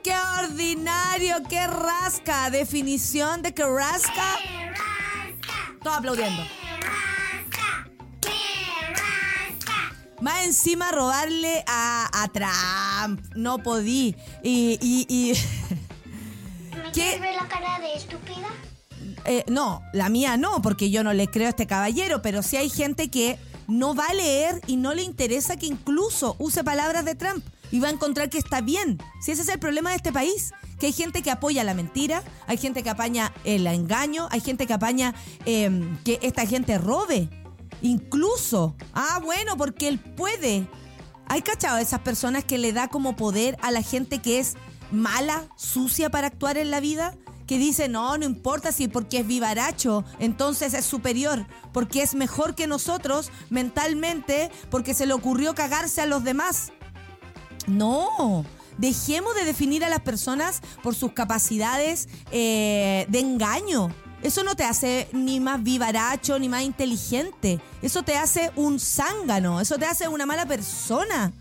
[SPEAKER 2] Qué ordinario, qué rasca. Definición de que rasca. Todo aplaudiendo. Más encima robarle a, a Trump. No podí. Y, y, y
[SPEAKER 3] ¿No
[SPEAKER 2] ¿Qué?
[SPEAKER 3] quieres ver la cara de estúpida?
[SPEAKER 2] Eh, no, la mía no, porque yo no le creo a este caballero, pero sí hay gente que no va a leer y no le interesa que incluso use palabras de Trump y va a encontrar que está bien. Si ese es el problema de este país, que hay gente que apoya la mentira, hay gente que apaña el engaño, hay gente que apaña eh, que esta gente robe. Incluso, ah, bueno, porque él puede. ¿Hay cachado a esas personas que le da como poder a la gente que es mala, sucia para actuar en la vida? Que dice, no, no importa si porque es vivaracho, entonces es superior, porque es mejor que nosotros mentalmente, porque se le ocurrió cagarse a los demás. No, dejemos de definir a las personas por sus capacidades eh, de engaño. Eso no te hace ni más vivaracho ni más inteligente. Eso te hace un zángano. Eso te hace una mala persona.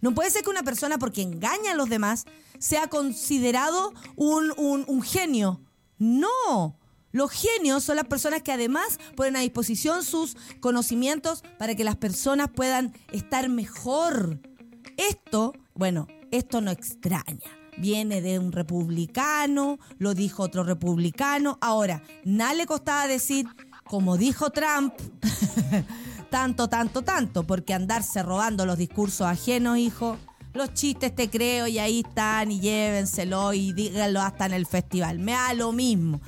[SPEAKER 2] No puede ser que una persona, porque engaña a los demás, sea considerado un, un- genio. No. Los genios son las personas que además ponen a disposición sus conocimientos para que las personas puedan estar mejor. Esto, bueno, esto no extraña. Viene de un republicano, lo dijo otro republicano. Ahora, nada le costaba decir, como dijo Trump, tanto, tanto, tanto, porque andarse robando los discursos ajenos, hijo. Los chistes te creo y ahí están y llévenselo y díganlo hasta en el festival. Me da lo mismo.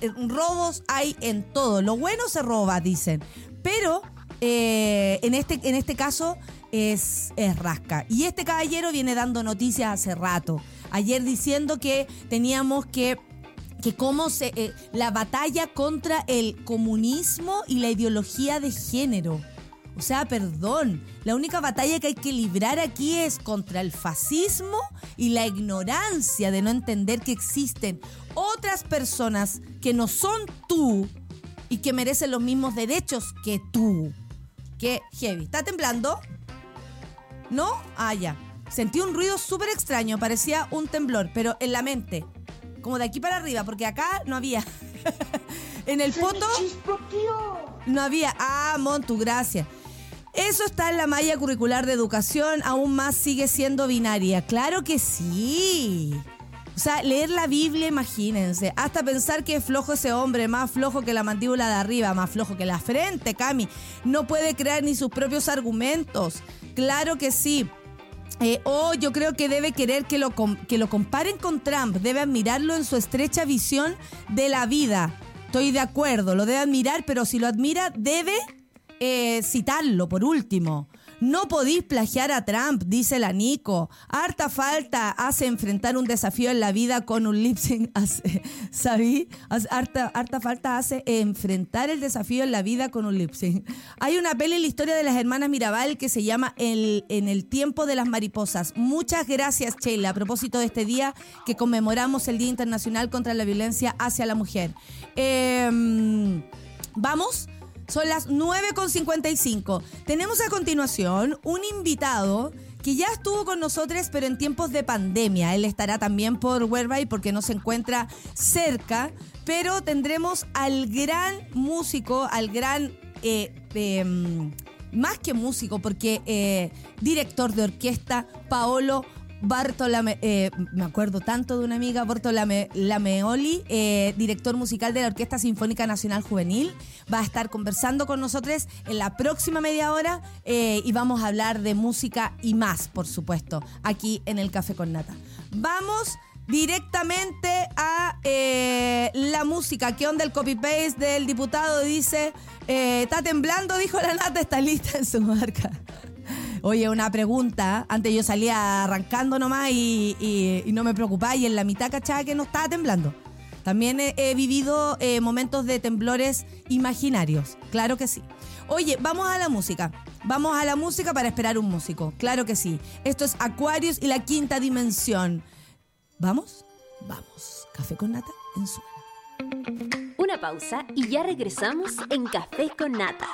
[SPEAKER 2] Eh, Robos hay en todo. Lo bueno se roba, dicen. Pero eh, en, este, en este caso es, es rasca. Y este caballero viene dando noticias hace rato. Ayer diciendo que teníamos que que cómo se eh, la batalla contra el comunismo y la ideología de género. O sea, perdón, la única batalla que hay que librar aquí es contra el fascismo y la ignorancia de no entender que existen otras personas que no son tú y que merecen los mismos derechos que tú. Que heavy. ¿Está temblando? ¿No? Ah, ya. Sentí un ruido súper extraño, parecía un temblor, pero en la mente. Como de aquí para arriba, porque acá no había. en el foto no había. Ah, Montu, gracias. Eso está en la malla curricular de educación, aún más sigue siendo binaria. Claro que sí. O sea, leer la Biblia, imagínense. Hasta pensar que es flojo ese hombre, más flojo que la mandíbula de arriba, más flojo que la frente, Cami. No puede crear ni sus propios argumentos. Claro que sí. Eh, o yo creo que debe querer que lo, que lo comparen con Trump, debe admirarlo en su estrecha visión de la vida. Estoy de acuerdo, lo debe admirar, pero si lo admira, debe eh, citarlo por último. No podéis plagiar a Trump, dice la Nico. Harta falta hace enfrentar un desafío en la vida con un lip sync. ¿Sabí? Harta, harta falta hace enfrentar el desafío en la vida con un lip sync. Hay una peli en la historia de las hermanas Mirabal que se llama el, En el tiempo de las mariposas. Muchas gracias, Sheila, a propósito de este día que conmemoramos el Día Internacional contra la Violencia hacia la Mujer. Em, Vamos. Son las 9.55. Tenemos a continuación un invitado que ya estuvo con nosotros, pero en tiempos de pandemia. Él estará también por Whereby porque no se encuentra cerca, pero tendremos al gran músico, al gran... eh, em, más que músico, porque eh, director de orquesta, Paolo Bartolame, eh, me acuerdo tanto de una amiga, Bartolame Lameoli, eh, director musical de la Orquesta Sinfónica Nacional Juvenil, va a estar conversando con nosotros en la próxima media hora eh, y vamos a hablar de música y más, por supuesto, aquí en el Café con Nata. Vamos directamente a la música. ¿Qué onda el copy-paste del diputado? Dice, está temblando, dijo la Nata, está lista en su marca. Oye, una pregunta. Antes yo salía arrancando nomás y, y- no me preocupaba y en la mitad cachaba que no estaba temblando. También he, vivido eh, momentos de temblores imaginarios. Claro que sí. Oye, vamos a la música. Vamos a la música para esperar un músico. Claro que sí. Esto es Aquarius y la quinta dimensión. ¿Vamos? Vamos. Café con nata en suela.
[SPEAKER 1] Una pausa y ya regresamos en Café con Nata.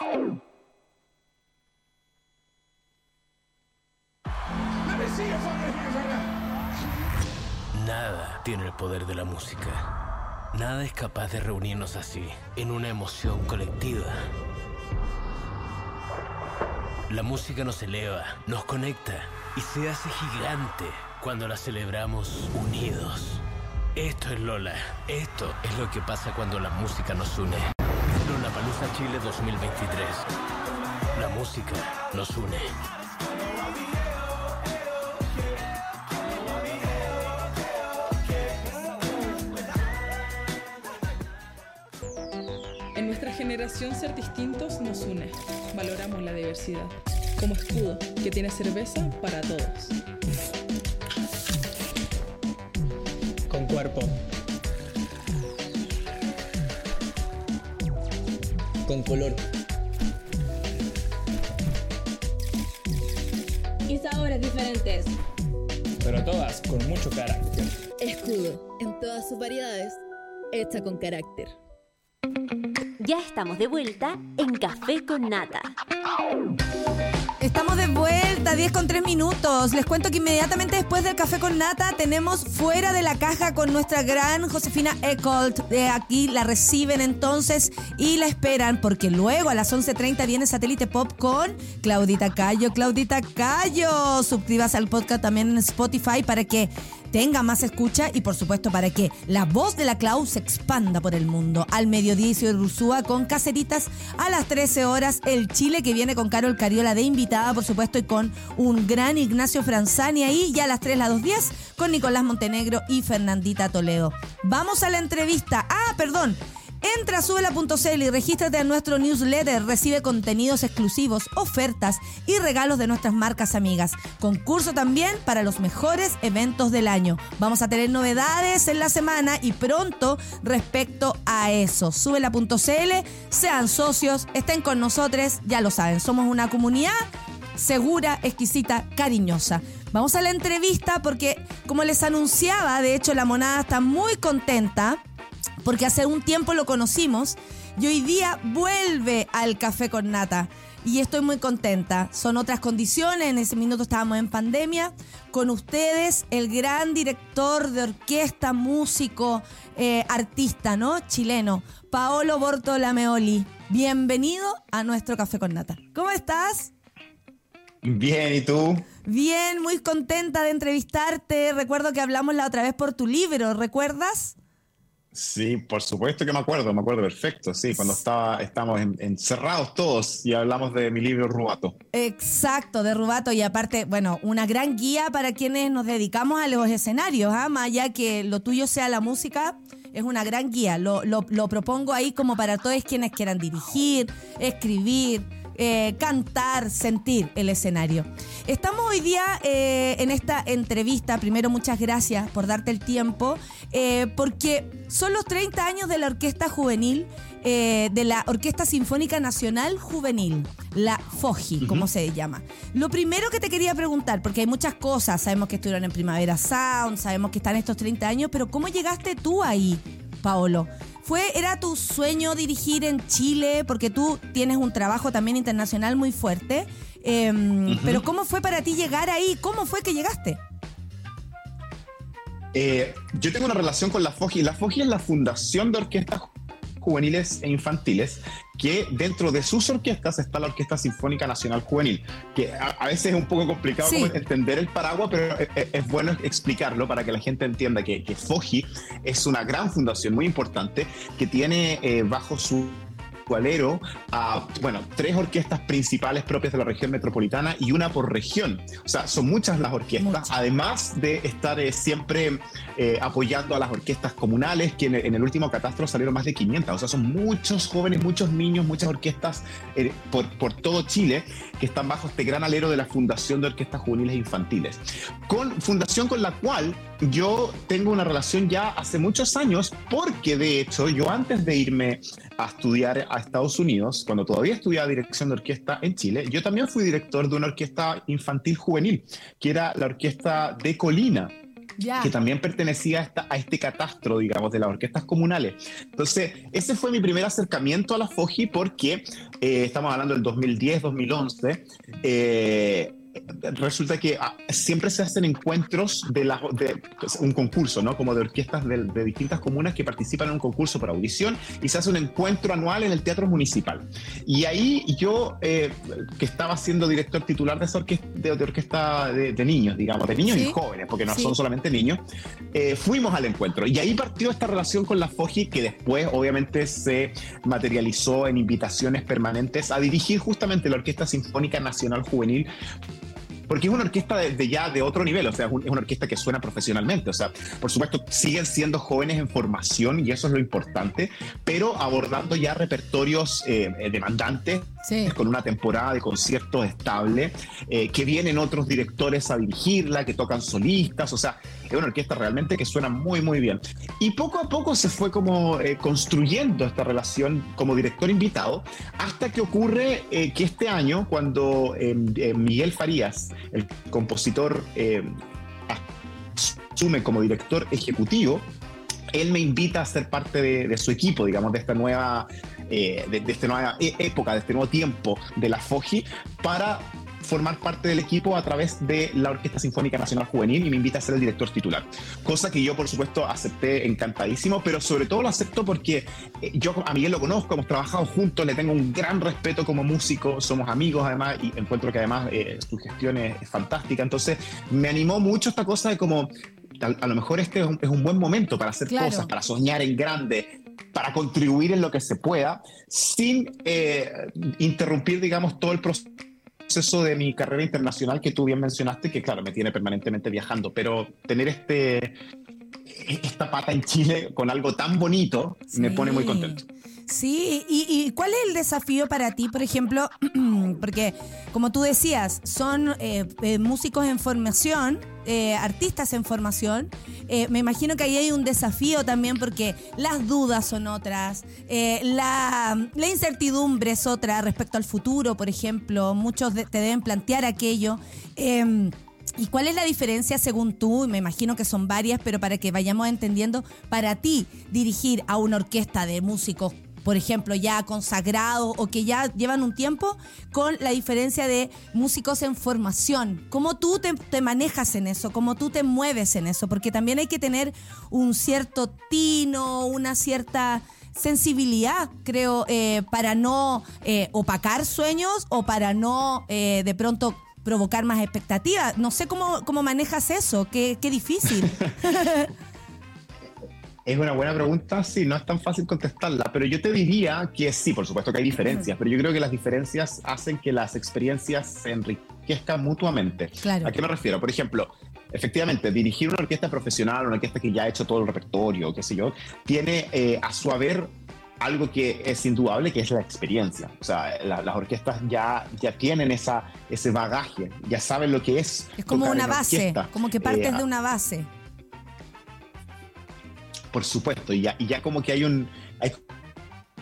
[SPEAKER 5] Nada tiene el poder de la música. Nada es capaz de reunirnos así, en una emoción colectiva. La música nos eleva, nos conecta y se hace gigante cuando la celebramos unidos. Esto es Lola. Esto es lo que pasa cuando la música nos une. Lola Palusa Chile 2023. La música nos une.
[SPEAKER 6] generación ser distintos nos une. Valoramos la diversidad como escudo que tiene cerveza para todos.
[SPEAKER 7] Con cuerpo. Con color.
[SPEAKER 8] Y sabores diferentes.
[SPEAKER 7] Pero todas con mucho carácter.
[SPEAKER 8] Escudo, en todas sus variedades, hecha con carácter.
[SPEAKER 1] Ya estamos de vuelta en Café con Nata.
[SPEAKER 2] Estamos de vuelta, 10 con 3 minutos. Les cuento que inmediatamente después del café con nata tenemos fuera de la caja con nuestra gran Josefina Ecolt. De aquí la reciben entonces y la esperan porque luego a las 11.30 viene Satélite Pop con Claudita Cayo. Claudita Cayo, suscríbase al podcast también en Spotify para que tenga más escucha y por supuesto para que la voz de la Clau se expanda por el mundo. Al mediodía y Rusúa con Caseritas a las 13 horas. El Chile que viene con Carol Cariola de invitada, por supuesto, y con un gran Ignacio Franzani ahí. Ya a las 3, las 2.10 con Nicolás Montenegro y Fernandita Toledo. Vamos a la entrevista. Ah, perdón. Entra a subela.cl y regístrate a nuestro newsletter. Recibe contenidos exclusivos, ofertas y regalos de nuestras marcas amigas. Concurso también para los mejores eventos del año. Vamos a tener novedades en la semana y pronto respecto a eso. Subela.cl, sean socios, estén con nosotros, ya lo saben, somos una comunidad segura, exquisita, cariñosa. Vamos a la entrevista porque, como les anunciaba, de hecho la monada está muy contenta porque hace un tiempo lo conocimos y hoy día vuelve al café con nata. Y estoy muy contenta. Son otras condiciones. En ese minuto estábamos en pandemia. Con ustedes, el gran director de orquesta, músico, eh, artista, ¿no? Chileno, Paolo Bortolameoli. Bienvenido a nuestro café con nata. ¿Cómo estás?
[SPEAKER 9] Bien, ¿y tú?
[SPEAKER 2] Bien, muy contenta de entrevistarte. Recuerdo que hablamos la otra vez por tu libro, ¿recuerdas?
[SPEAKER 9] Sí, por supuesto que me acuerdo, me acuerdo perfecto, sí, cuando estaba, estábamos encerrados todos y hablamos de mi libro Rubato.
[SPEAKER 2] Exacto, de Rubato y aparte, bueno, una gran guía para quienes nos dedicamos a los escenarios, ¿ah? más allá que lo tuyo sea la música, es una gran guía, lo, lo, lo propongo ahí como para todos quienes quieran dirigir, escribir eh, cantar, sentir el escenario. Estamos hoy día eh, en esta entrevista. Primero, muchas gracias por darte el tiempo, eh, porque son los 30 años de la Orquesta Juvenil, de la Orquesta Sinfónica Nacional Juvenil, la FOGI, como se llama. Lo primero que te quería preguntar, porque hay muchas cosas, sabemos que estuvieron en Primavera Sound, sabemos que están estos 30 años, pero ¿cómo llegaste tú ahí, Paolo? ¿Fue, era tu sueño dirigir en Chile? Porque tú tienes un trabajo también internacional muy fuerte. Em, pero ¿cómo fue para ti llegar ahí? ¿Cómo fue que llegaste?
[SPEAKER 9] Eh, yo tengo una relación con la FOGI. La FOGI es la Fundación de Orquestas Juveniles e Infantiles que dentro de sus orquestas está la Orquesta Sinfónica Nacional Juvenil, que a, veces es un poco complicado entender el paraguas, pero es, bueno explicarlo para que la gente entienda que, que FOGI es una gran fundación muy importante que tiene eh, bajo su alero a, bueno, tres orquestas principales propias de la región metropolitana y una por región. O sea, son muchas las orquestas, además de estar eh, siempre eh, apoyando a las orquestas comunales, que en, el último catastro salieron más de 500. O sea, son muchos jóvenes, muchos niños, muchas orquestas eh, por, por todo Chile que están bajo este gran alero de la Fundación de Orquestas Juveniles e Infantiles. Con fundación con la cual yo tengo una relación ya hace muchos años, porque de hecho yo antes de irme a estudiar a Estados Unidos, cuando todavía estudiaba dirección de orquesta en Chile, yo también fui director de una orquesta infantil juvenil, que era la orquesta de Colina, que también pertenecía a, este catastro, digamos, de las orquestas comunales. Entonces, ese fue mi primer acercamiento a la FOGI porque eh, estamos hablando del 2010, 2011. Eh, resulta que ah, siempre se hacen encuentros de, la, de pues, un concurso, ¿no? Como de orquestas de, distintas comunas que participan en un concurso para audición y se hace un encuentro anual en el Teatro Municipal. Y ahí yo, eh, que estaba siendo director titular de esa orquesta de, orquesta de, niños, digamos, de niños y jóvenes, porque no son solamente niños, eh, fuimos al encuentro. Y ahí partió esta relación con la FOGI que después obviamente se materializó en invitaciones permanentes a dirigir justamente la Orquesta Sinfónica Nacional Juvenil porque es una orquesta de, ya de otro nivel, o sea, es, una orquesta que suena profesionalmente, o sea, por supuesto siguen siendo jóvenes en formación y eso es lo importante, pero abordando ya repertorios eh, demandantes Con una temporada de conciertos estable, eh, que vienen otros directores a dirigirla, que tocan solistas, o sea, es una orquesta realmente que suena muy, muy bien. Y poco a poco se fue como eh, construyendo esta relación como director invitado, hasta que ocurre eh, que este año, cuando Miguel Farías, el compositor, asume como director ejecutivo, él me invita a ser parte de su equipo, digamos, de esta nueva, eh, de, de esta nueva e- época, de este nuevo tiempo de la FOGI, para formar parte del equipo a través de la Orquesta Sinfónica Nacional Juvenil y me invita a ser el director titular. Cosa que yo, por supuesto, acepté encantadísimo, pero sobre todo lo acepto porque eh, yo a Miguel lo conozco, hemos trabajado juntos, le tengo un gran respeto como músico, somos amigos además y encuentro que además eh, su gestión es, es fantástica. Entonces, me animó mucho esta cosa de como a, a lo mejor este es un, es un buen momento para hacer
[SPEAKER 2] Claro.
[SPEAKER 9] cosas, para soñar en grande, para contribuir en lo que se pueda, sin eh, interrumpir, digamos, todo el proceso de mi carrera internacional que tú bien mencionaste, que claro, me tiene permanentemente viajando, pero tener este esta pata en Chile con algo tan bonito me pone muy contento.
[SPEAKER 2] Sí, y, y cuál es el desafío para ti, por ejemplo? Porque, como tú decías, son eh, eh, músicos en formación, eh, artistas en formación. Eh, me imagino que ahí hay un desafío también porque las dudas son otras, eh, la, incertidumbre es otra respecto al futuro, por ejemplo. Muchos te deben plantear aquello. Em, ¿Y cuál es la diferencia según tú? Me imagino que son varias, pero para que vayamos entendiendo, para ti dirigir a una orquesta de músicos, por ejemplo, ya consagrados o que ya llevan un tiempo, con la diferencia de músicos en formación. ¿Cómo tú te, manejas en eso? ¿Cómo tú te mueves en eso? Porque también hay que tener un cierto tino, una cierta sensibilidad, creo, eh, para no eh, opacar sueños o para no eh, de pronto provocar más expectativas. No sé cómo, cómo manejas eso, qué, qué difícil.
[SPEAKER 9] Es una buena pregunta, sí, no es tan fácil contestarla, pero yo te diría que sí, por supuesto que hay diferencias, pero yo creo que las diferencias hacen que las experiencias se enriquezcan mutuamente.
[SPEAKER 2] Claro.
[SPEAKER 9] ¿A qué me refiero? Por ejemplo, efectivamente, dirigir una orquesta profesional, una orquesta que ya ha hecho todo el repertorio, qué sé yo, tiene eh, a su haber algo que es indudable, que es la experiencia. O sea, la- las orquestas ya, ya tienen esa, ese bagaje, ya saben lo que es.
[SPEAKER 2] Es como una base,
[SPEAKER 9] orquesta.
[SPEAKER 2] como que partes
[SPEAKER 9] Eh,
[SPEAKER 2] de una base.
[SPEAKER 9] Por supuesto, y ya, y ya como que hay un, hay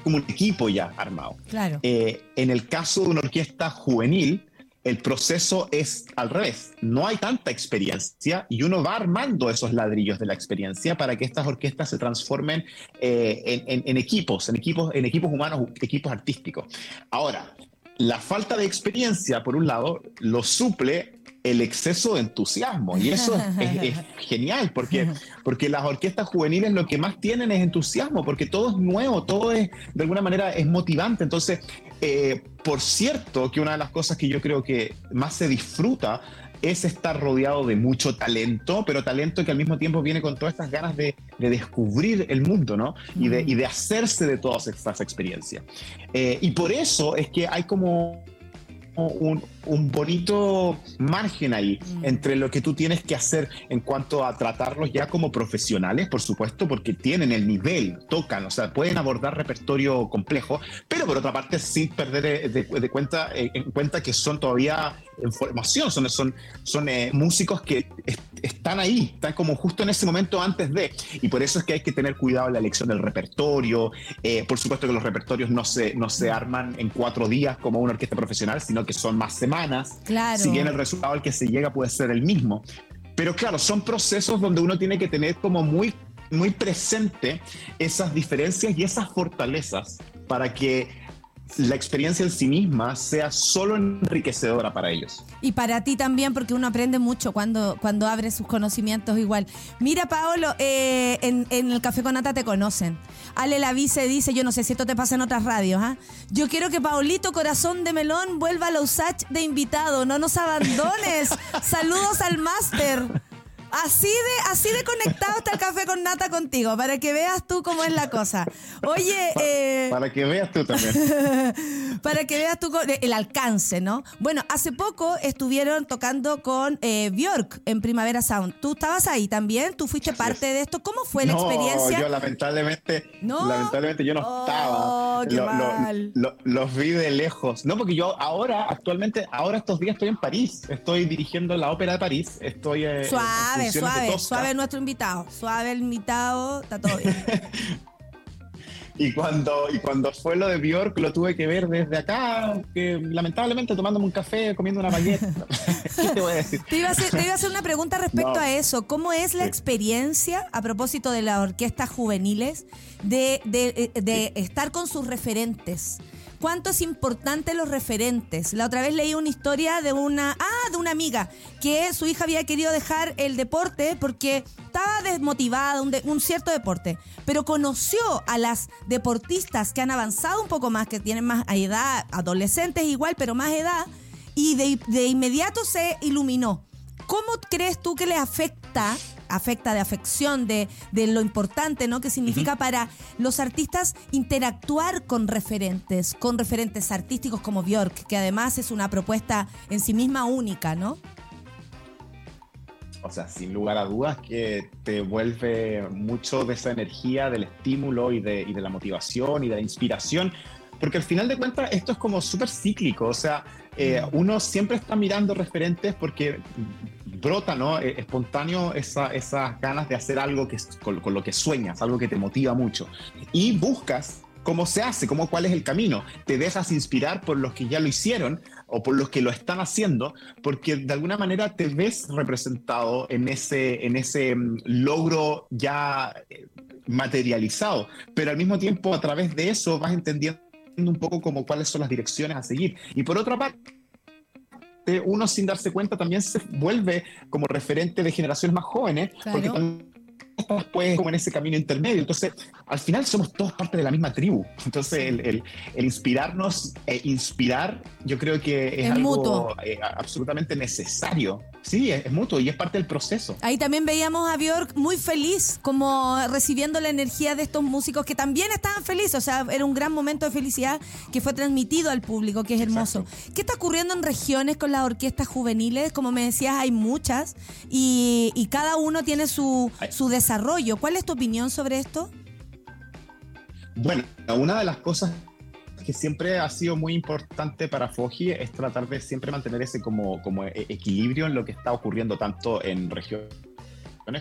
[SPEAKER 9] como un equipo ya armado.
[SPEAKER 2] Claro.
[SPEAKER 9] Eh, en el caso de una orquesta juvenil, el proceso es al revés. No hay tanta experiencia y uno va armando esos ladrillos de la experiencia para que estas orquestas se transformen eh, en, en- en equipos, en equipos, en equipos humanos, equipos artísticos. Ahora, la falta de experiencia, por un lado, lo suple el exceso de entusiasmo. Y eso es, es- es genial, porque, porque las orquestas juveniles lo que más tienen es entusiasmo, porque todo es nuevo, todo es, de alguna manera, es motivante. Entonces, eh, por cierto, que una de las cosas que yo creo que más se disfruta es estar rodeado de mucho talento, pero talento que al mismo tiempo viene con todas estas ganas de, de descubrir el mundo, ¿no? Y de, y de hacerse de todas estas experiencias. Eh, y por eso es que hay como un, un bonito margen ahí entre lo que tú tienes que hacer en cuanto a tratarlos ya como profesionales, por supuesto, porque tienen el nivel, tocan, o sea, pueden abordar repertorio complejo, pero por otra parte sin perder eh, de, de cuenta, eh, en cuenta que son todavía en formación, son, son, son eh, músicos que est- están ahí, están como justo en ese momento antes de, y por eso es que hay que tener cuidado en la elección del repertorio, eh, por supuesto que los repertorios no se, no se arman en cuatro días como una orquesta profesional, sino que son más semanas,
[SPEAKER 2] Claro.
[SPEAKER 9] si bien el resultado al que se llega puede ser el mismo. Pero claro, son procesos donde uno tiene que tener como muy, muy presente esas diferencias y esas fortalezas para que la experiencia en sí misma sea solo enriquecedora para ellos.
[SPEAKER 2] Y para ti también, porque uno aprende mucho cuando, cuando abre sus conocimientos igual. Mira, Paolo, eh, en, en el Café con Nata te conocen. Ale Lavice dice, yo no sé si esto te pasa en otras radios, ¿ah? Yo quiero que Paulito Corazón de Melón vuelva a la USACH de invitado. No nos abandones. Saludos al máster. Así de, así de conectado está el café con nata contigo, para que veas tú cómo es la cosa. Oye, eh,
[SPEAKER 9] Para que veas tú también.
[SPEAKER 2] para que veas tú el alcance, ¿no? Bueno, hace poco estuvieron tocando con eh, Björk en Primavera Sound. ¿Tú estabas ahí también? ¿Tú fuiste parte de esto? ¿Cómo fue la
[SPEAKER 9] no,
[SPEAKER 2] experiencia?
[SPEAKER 9] yo lamentablemente,
[SPEAKER 2] ¿No?
[SPEAKER 9] lamentablemente yo no
[SPEAKER 2] Oh,
[SPEAKER 9] estaba.
[SPEAKER 2] qué
[SPEAKER 9] Lo- lo-
[SPEAKER 2] mal.
[SPEAKER 9] lo- los vi de lejos. No, porque yo ahora, actualmente, ahora estos días estoy en París. Estoy dirigiendo la ópera de París. Estoy eh, en
[SPEAKER 2] Suave, suave, suave nuestro invitado. Suave el invitado, está todo bien.
[SPEAKER 9] Y cuando, y cuando fue lo de Bjork, lo tuve que ver desde acá, que lamentablemente tomándome un café, comiendo una baguette. ¿Qué te voy a decir?
[SPEAKER 2] Te iba, a hacer, te iba a hacer una pregunta respecto
[SPEAKER 9] No.
[SPEAKER 2] a eso. ¿Cómo es la experiencia, a propósito de las orquestas juveniles, de, de- de estar con sus referentes? ¿Cuánto es importante los referentes? La otra vez leí una historia de una, ah, de una amiga que su hija había querido dejar el deporte porque estaba desmotivada, un, de- un cierto deporte, pero conoció a las deportistas que han avanzado un poco más, que tienen más edad, adolescentes igual, pero más edad, y de, de inmediato se iluminó. ¿Cómo crees tú que le afecta, afecta de afección, de, de lo importante, ¿no? Que significa para los artistas interactuar con referentes, con referentes artísticos como Björk, que además es una propuesta en sí misma única, ¿no?
[SPEAKER 9] O sea, sin lugar a dudas que te vuelve mucho de esa energía, del estímulo y de, y de la motivación y de la inspiración. Porque al final de cuentas esto es como súper cíclico. O sea, eh, uno siempre está mirando referentes porque brota, ¿no? Eh, espontáneo esa- esas ganas de hacer algo que, con, con lo que sueñas, algo que te motiva mucho. Y buscas cómo se hace, cómo, cuál es el camino. Te dejas inspirar por los que ya lo hicieron o por los que lo están haciendo, porque de alguna manera te ves representado en ese, en ese mm, logro ya eh, materializado, pero al mismo tiempo a través de eso vas entendiendo un poco como cuáles son las direcciones a seguir. Y por otra parte, uno sin darse cuenta también se vuelve como referente de generaciones más jóvenes, porque también estás pues como en ese camino intermedio. Entonces, al final somos todos parte de la misma tribu. Entonces, el, el- el inspirarnos e inspirar, yo creo que es,
[SPEAKER 2] Es
[SPEAKER 9] algo eh, absolutamente necesario. Sí, es, es mutuo y es parte del proceso.
[SPEAKER 2] Ahí también veíamos a Björk muy feliz, como recibiendo la energía de estos músicos que también estaban felices. O sea, era un gran momento de felicidad que fue transmitido al público, que es hermoso. ¿Qué está ocurriendo en regiones con las orquestas juveniles? Como me decías, hay muchas y, y cada uno tiene su, su desarrollo. ¿Cuál es tu opinión sobre esto?
[SPEAKER 9] Bueno, una de las cosas que siempre ha sido muy importante para Foji es tratar de siempre mantener ese como, como e- equilibrio en lo que está ocurriendo tanto en regiones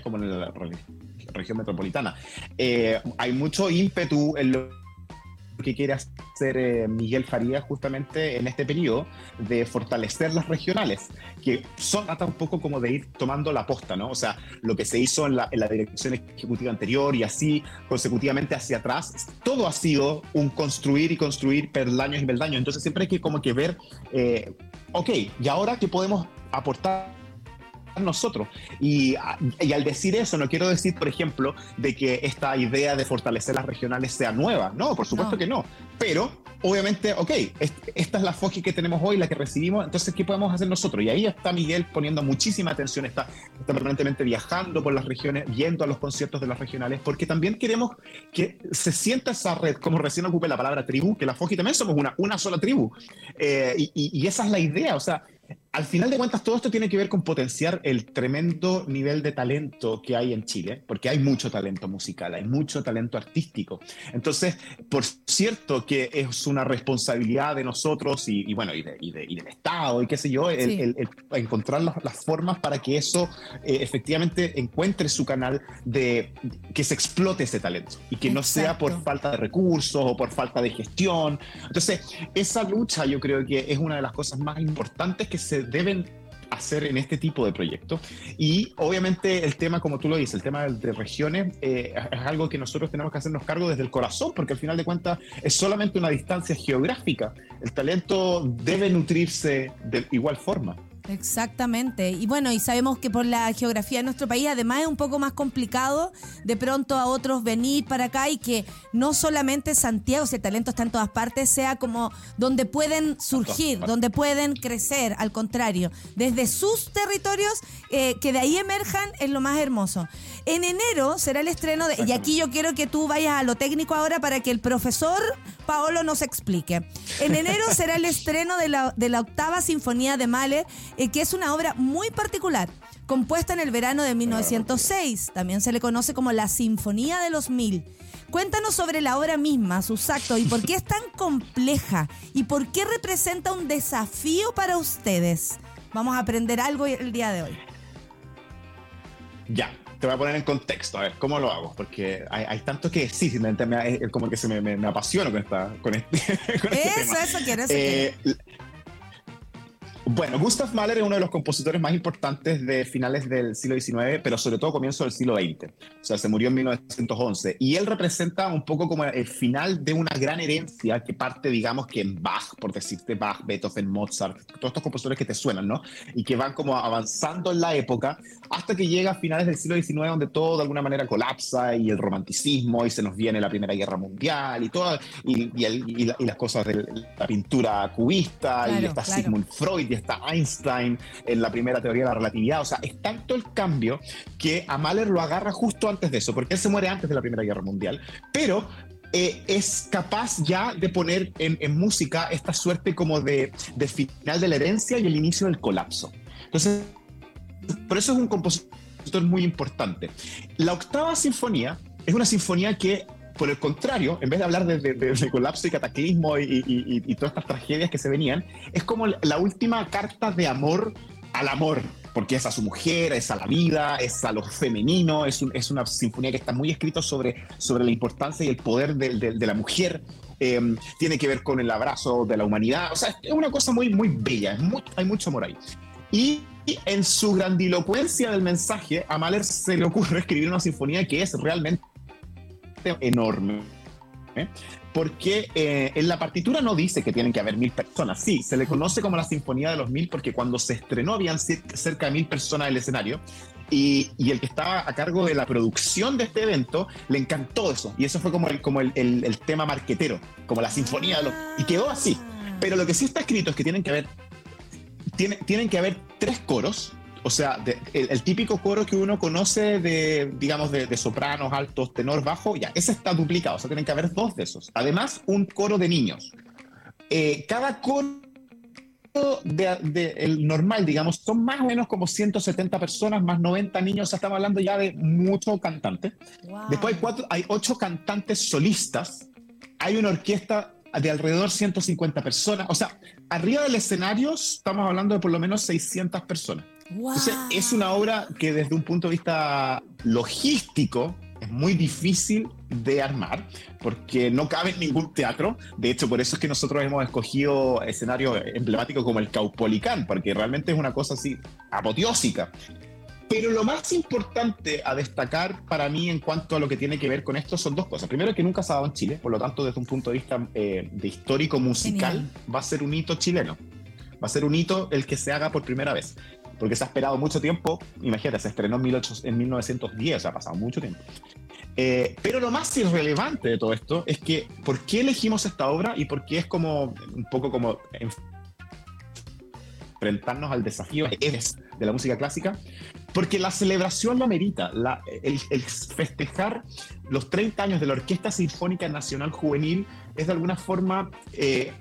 [SPEAKER 9] como en la re- región metropolitana. Eh, hay mucho ímpetu en lo que quiere hacer eh, Miguel Farías justamente en este periodo de fortalecer las regionales, que son trata un poco como de ir tomando la posta, ¿no? O sea, lo que se hizo en la, en la dirección ejecutiva anterior y así consecutivamente hacia atrás, todo ha sido un construir y construir peldaños y peldaños. Entonces siempre hay que como que ver, eh, ok, ¿y ahora qué podemos aportar? Nosotros. Y, y, al decir eso, no quiero decir, por ejemplo, de que esta idea de fortalecer las regionales sea nueva. No, por supuesto
[SPEAKER 2] No.
[SPEAKER 9] que no. Pero, obviamente, ok, es- esta es la FOGI que tenemos hoy, la que recibimos, entonces, ¿qué podemos hacer nosotros? Y ahí está Miguel poniendo muchísima atención, está, está permanentemente viajando por las regiones, viendo a los conciertos de las regionales, porque también queremos que se sienta esa red, como recién ocupé la palabra tribu, que la FOGI también somos una, una sola tribu. Eh, y, y- y esa es la idea, o sea, al final de cuentas, todo esto tiene que ver con potenciar el tremendo nivel de talento que hay en Chile, porque hay mucho talento musical, hay mucho talento artístico. Entonces, por cierto que es una responsabilidad de nosotros y, y bueno, y, de- y de- y del Estado y qué sé yo, el,
[SPEAKER 2] Sí.
[SPEAKER 9] el- el encontrar las, las formas para que eso eh, efectivamente encuentre su canal de que se explote ese talento y que no sea por falta de recursos o por falta de gestión. Entonces, esa lucha yo creo que es una de las cosas más importantes que se deben hacer en este tipo de proyectos. Y obviamente el tema, como tú lo dices, el tema de, regiones, eh, es algo que nosotros tenemos que hacernos cargo desde el corazón, porque al final de cuentas es solamente una distancia geográfica. El talento debe nutrirse de igual forma.
[SPEAKER 2] Exactamente. Y bueno, y sabemos que por la geografía de nuestro país además es un poco más complicado de pronto a otros venir para acá y que no solamente Santiago, si el talento está en todas partes, sea como donde pueden surgir, donde pueden crecer, al contrario, desde sus territorios, eh, que de ahí emerjan es lo más hermoso. En enero será el estreno de, y aquí yo quiero que tú vayas a lo técnico ahora para que el profesor Paolo nos explique. En enero será el estreno de la, de la octava sinfonía de Mahler eh, que es una obra muy particular, compuesta en el verano de 1906. También se le conoce como la Sinfonía de los Mil. Cuéntanos sobre la obra misma, sus actos y por qué es tan compleja y por qué representa un desafío para ustedes. Vamos a aprender algo el día de hoy.
[SPEAKER 9] Ya, te voy a poner en contexto, a ver, ¿cómo lo hago? Porque hay, tanto que decir, me, como que se me, me, apasiona con, esta, con este, con
[SPEAKER 2] este eso, Eso, quiero, eso eh,
[SPEAKER 9] bueno, Gustav Mahler es uno de los compositores más importantes de finales del siglo XIX, pero sobre todo comienzo del siglo XX. O sea, se murió en 1911. Y él representa un poco como el final de una gran herencia que parte, digamos, que en Bach, por decirte Bach, Beethoven, Mozart, todos estos compositores que te suenan, ¿no? Y que van como avanzando en la época hasta que llega a finales del siglo XIX, donde todo de alguna manera colapsa y el romanticismo y se nos viene la Primera Guerra Mundial y, todo, y, y, las cosas de la pintura cubista y está Sigmund Freud está Einstein en la primera teoría de la relatividad. O sea, es tanto el cambio que a Mahler lo agarra justo antes de eso, porque él se muere antes de la Primera Guerra Mundial. Pero eh, es capaz ya de poner en, música esta suerte como de, de, final de la herencia y el inicio del colapso. Entonces, por eso es un compositor muy importante. La octava sinfonía es una sinfonía que por el contrario, en vez de hablar de, colapso y cataclismo y, todas estas tragedias que se venían, es como la última carta de amor al amor, porque es a su mujer, es a la vida, es a lo femenino, es, una sinfonía que está muy escrita sobre, sobre la importancia y el poder de, la mujer. Em, tiene que ver con el abrazo de la humanidad, o sea, es una cosa muy, muy bella, hay mucho amor ahí. Y en su grandilocuencia del mensaje, a Mahler se le ocurre escribir una sinfonía que es realmente enorme. ¿eh? Porque eh, en la partitura no dice que tienen que haber mil personas. Sí, se le conoce como la Sinfonía de los Mil porque cuando se estrenó habían cerca de mil personas en el escenario. Y, y, el que estaba a cargo de la producción de este evento le encantó eso. Y eso fue como el, como el, el, tema marquetero, como la sinfonía. De los, y quedó así. Pero lo que sí está escrito es que tienen que haber, tiene, tienen que haber tres coros o sea, el, típico coro que uno conoce de, digamos, de, sopranos, altos, tenor, bajo, ya, ese está duplicado, o sea, tienen que haber dos de esos. Además, un coro de niños. Eh, cada coro de, el normal, digamos, son más o menos como 170 personas, más 90 niños, o sea, estamos hablando ya de muchos cantantes. Después hay, cuatro, hay ocho cantantes solistas, hay una orquesta de alrededor 150 personas, o sea, arriba del escenario estamos hablando de por lo menos 600 personas es una obra que desde un punto de vista logístico es muy difícil de armar porque no cabe en ningún teatro. De hecho, por eso es que nosotros hemos escogido escenarios emblemáticos como el Caupolicán, porque realmente es una cosa así apoteósica. Pero lo más importante a destacar para mí en cuanto a lo que tiene que ver con esto son dos cosas. Primero, que nunca se ha dado en Chile, por lo tanto, desde un punto de vista eh, de histórico musical, va a ser un hito chileno. Va a ser un hito el que se haga por primera vez porque se ha esperado mucho tiempo. Imagínate, se estrenó en, 1910, ha pasado mucho tiempo. Eh, pero lo más irrelevante de todo esto es que, ¿por qué elegimos esta obra y por qué es como un poco como enfrentarnos al desafío de la música clásica? Porque la celebración lo amerita, el, festejar los 30 años de la Orquesta Sinfónica Nacional Juvenil es de alguna forma eh,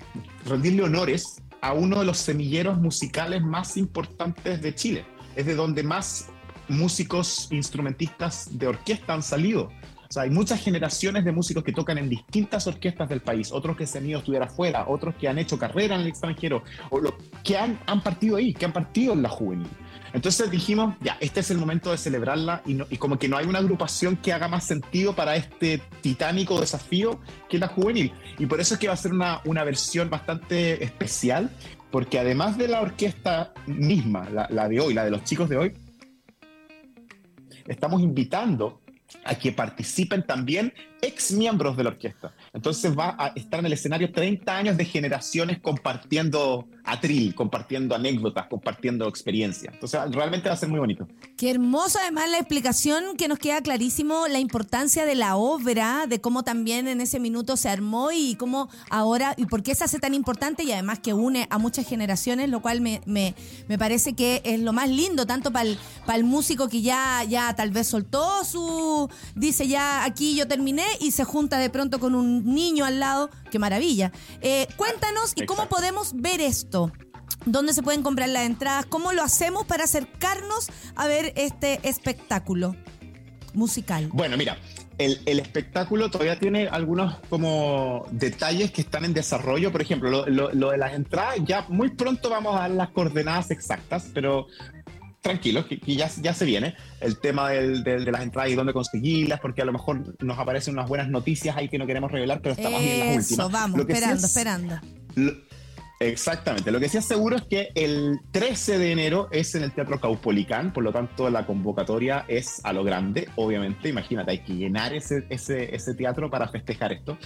[SPEAKER 9] rendirle honores a uno de los semilleros musicales más importantes de Chile. Es de donde más músicos instrumentistas de orquesta han salido. O sea, hay muchas generaciones de músicos que tocan en distintas orquestas del país, otros que se han ido a estudiar afuera, otros que han hecho carrera en el extranjero, o que han, han partido ahí, que han partido en la juvenil. Entonces dijimos, ya, este es el momento de celebrarla y, y, como que no hay una agrupación que haga más sentido para este titánico desafío que la juvenil. Y por eso es que va a ser una, una versión bastante especial, porque además de la orquesta misma, la de hoy, la de los chicos de hoy, estamos invitando a que participen también ex miembros de la orquesta. Entonces va a estar en el escenario 30 años de generaciones compartiendo atril, compartiendo anécdotas, compartiendo experiencias. Entonces realmente va a ser muy bonito.
[SPEAKER 2] Qué hermoso además la explicación que nos queda clarísimo la importancia de la obra, de cómo también en ese minuto se armó y cómo ahora y por qué se hace tan importante y además que une a muchas generaciones, lo cual me, me, me parece que es lo más lindo, tanto para el, para el músico que ya, ya tal vez soltó su, dice ya aquí yo terminé y se junta de pronto con un niño al lado, qué maravilla. Eh, cuéntanos y cómo podemos ver esto. ¿Dónde se pueden comprar las entradas? ¿Cómo lo hacemos para acercarnos a ver este espectáculo musical?
[SPEAKER 9] Bueno, mira, el, el espectáculo todavía tiene algunos como detalles que están en desarrollo. Por ejemplo, lo, lo- lo de las entradas, ya muy pronto vamos a dar las coordenadas exactas, pero tranquilos, que, que ya, ya se viene el tema del- del- de las entradas y dónde conseguirlas, porque a lo mejor nos aparecen unas buenas noticias ahí que no queremos revelar, pero estamos en las
[SPEAKER 2] Eso,
[SPEAKER 9] últimas.
[SPEAKER 2] vamos,
[SPEAKER 9] Lo que sí
[SPEAKER 2] esperando,
[SPEAKER 9] es-
[SPEAKER 2] esperando.
[SPEAKER 9] lo- Exactamente. Lo que sí es seguro es que el 13 de enero es en el Teatro Caupolicán, por lo tanto la convocatoria es a lo grande, obviamente. Imagínate, hay que llenar ese, ese, ese teatro para festejar esto.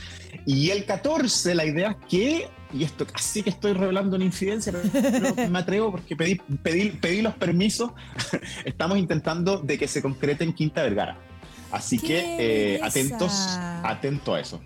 [SPEAKER 9] Y el 14, la idea es que, y esto casi que estoy revelando una infidencia, pero, pero me atrevo porque pedí, pedí, pedí los permisos, estamos intentando de que se concrete en Quinta Vergara. Así
[SPEAKER 2] ¡Qué
[SPEAKER 9] que eh, atentos, atento a eso.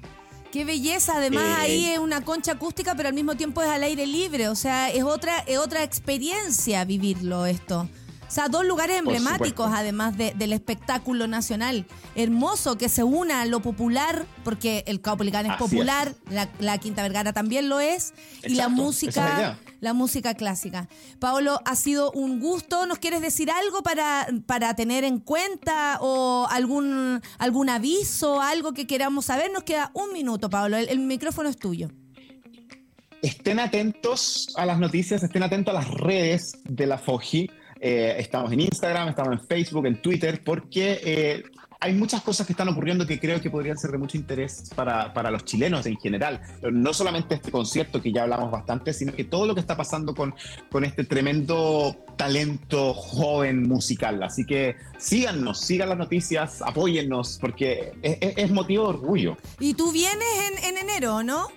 [SPEAKER 2] Qué belleza, además
[SPEAKER 9] Eh,
[SPEAKER 2] ahí es una concha acústica, pero al mismo tiempo es al aire libre, o sea, es otra, es otra experiencia vivirlo esto. O sea, dos lugares emblemáticos, además de- del espectáculo nacional. Hermoso que se una lo popular, porque el Caupolicán es
[SPEAKER 9] Así es.
[SPEAKER 2] popular, la, la Quinta Vergara también lo es, y la
[SPEAKER 9] Exacto,
[SPEAKER 2] música, la música clásica. Paolo, ha sido un gusto. ¿Nos quieres decir algo para, para tener en cuenta o algún, algún aviso, algo que queramos saber? Nos queda un minuto, Paolo. El, el micrófono es tuyo.
[SPEAKER 9] Estén atentos a las noticias, estén atentos a las redes de la FOGI. Eh, estamos en Instagram, estamos en Facebook, en Twitter, porque eh, hay muchas cosas que están ocurriendo que creo que podrían ser de mucho interés para, para los chilenos en general. No solamente este concierto que ya hablamos bastante, sino que todo lo que está pasando con, con este tremendo talento joven musical. Así que síganos, sigan las noticias, apóyennos, porque es, es- motivo de orgullo.
[SPEAKER 2] Y tú vienes en, en enero, ¿no?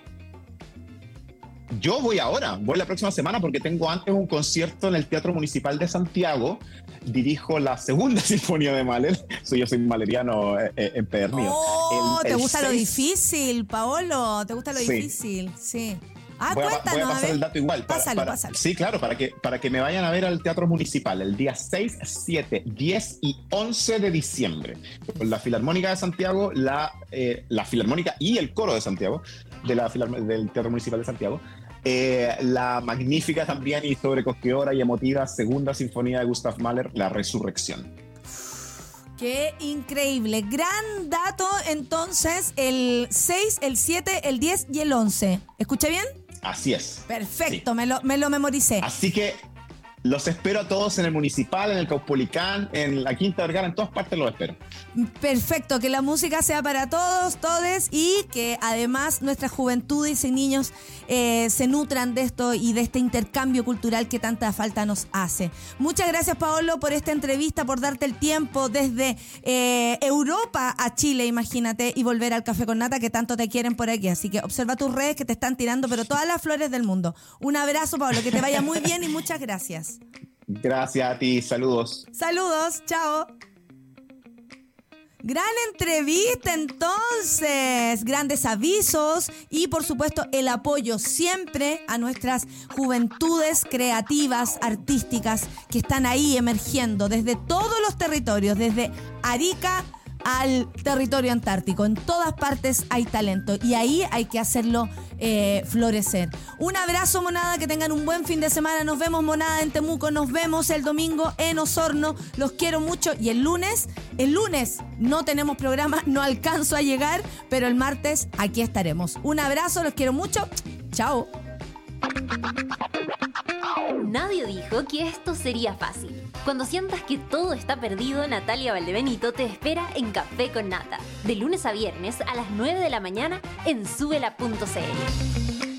[SPEAKER 9] Yo voy ahora, voy la próxima semana porque tengo antes un concierto en el Teatro Municipal de Santiago. Dirijo la segunda sinfonía de Mahler. Soy yo soy maleriano eh, eh, empedernido.
[SPEAKER 2] Oh,
[SPEAKER 9] El-
[SPEAKER 2] te
[SPEAKER 9] el
[SPEAKER 2] gusta lo
[SPEAKER 9] seis-
[SPEAKER 2] difícil, Paolo. Te gusta lo
[SPEAKER 9] Sí.
[SPEAKER 2] difícil, sí. Ah,
[SPEAKER 9] voy, a, voy a
[SPEAKER 2] a
[SPEAKER 9] pasar
[SPEAKER 2] ver.
[SPEAKER 9] el dato igual. para-
[SPEAKER 2] Pásalo,
[SPEAKER 9] para-
[SPEAKER 2] pásalo.
[SPEAKER 9] Sí, claro, para que, para que me vayan a ver al Teatro Municipal el día 6, 7, 10 y 11 de diciembre. Con la Filarmónica de Santiago, la, eh, la Filarmónica y el Coro de Santiago, de la del Teatro Municipal de Santiago. Eh, la magnífica también y sobrecogedora y emotiva Segunda Sinfonía de Gustav Mahler, La Resurrección.
[SPEAKER 2] Qué increíble. Gran dato, entonces, el 6, el 7, el 10 y el 11. ¿Escuché bien?
[SPEAKER 9] Así es.
[SPEAKER 2] Perfecto, me, lo, me lo memoricé.
[SPEAKER 9] Así que los espero a todos en el Municipal, en el Caupolicán, en la Quinta Vergara, en todas partes los espero.
[SPEAKER 2] Perfecto, que la música sea para todos, todes y que además nuestras juventudes y niños eh, se nutran de esto y de este intercambio cultural que tanta falta nos hace. Muchas gracias Paolo por esta entrevista, por darte el tiempo desde eh, Europa a Chile, imagínate, y volver al café con nata que tanto te quieren por aquí. Así que observa tus redes que te están tirando, pero todas las flores del mundo. Un abrazo Paolo, que te vaya muy bien y muchas gracias.
[SPEAKER 9] Gracias a ti, saludos.
[SPEAKER 2] Saludos, chao. Gran entrevista entonces, grandes avisos y por supuesto el apoyo siempre a nuestras juventudes creativas, artísticas que están ahí emergiendo desde todos los territorios, desde Arica al territorio antártico. En todas partes hay talento y ahí hay que hacerlo eh, florecer. Un abrazo, monada, que tengan un buen fin de semana. Nos vemos, monada, en Temuco. Nos vemos el domingo en Osorno. Los quiero mucho. Y el lunes, el lunes no tenemos programa, no alcanzo a llegar, pero el martes aquí estaremos. Un abrazo, los quiero mucho. Chao.
[SPEAKER 1] Nadie dijo que esto sería fácil. Cuando sientas que todo está perdido, Natalia Valdebenito te espera en Café con Nata, de lunes a viernes a las 9 de la mañana en subela.cl.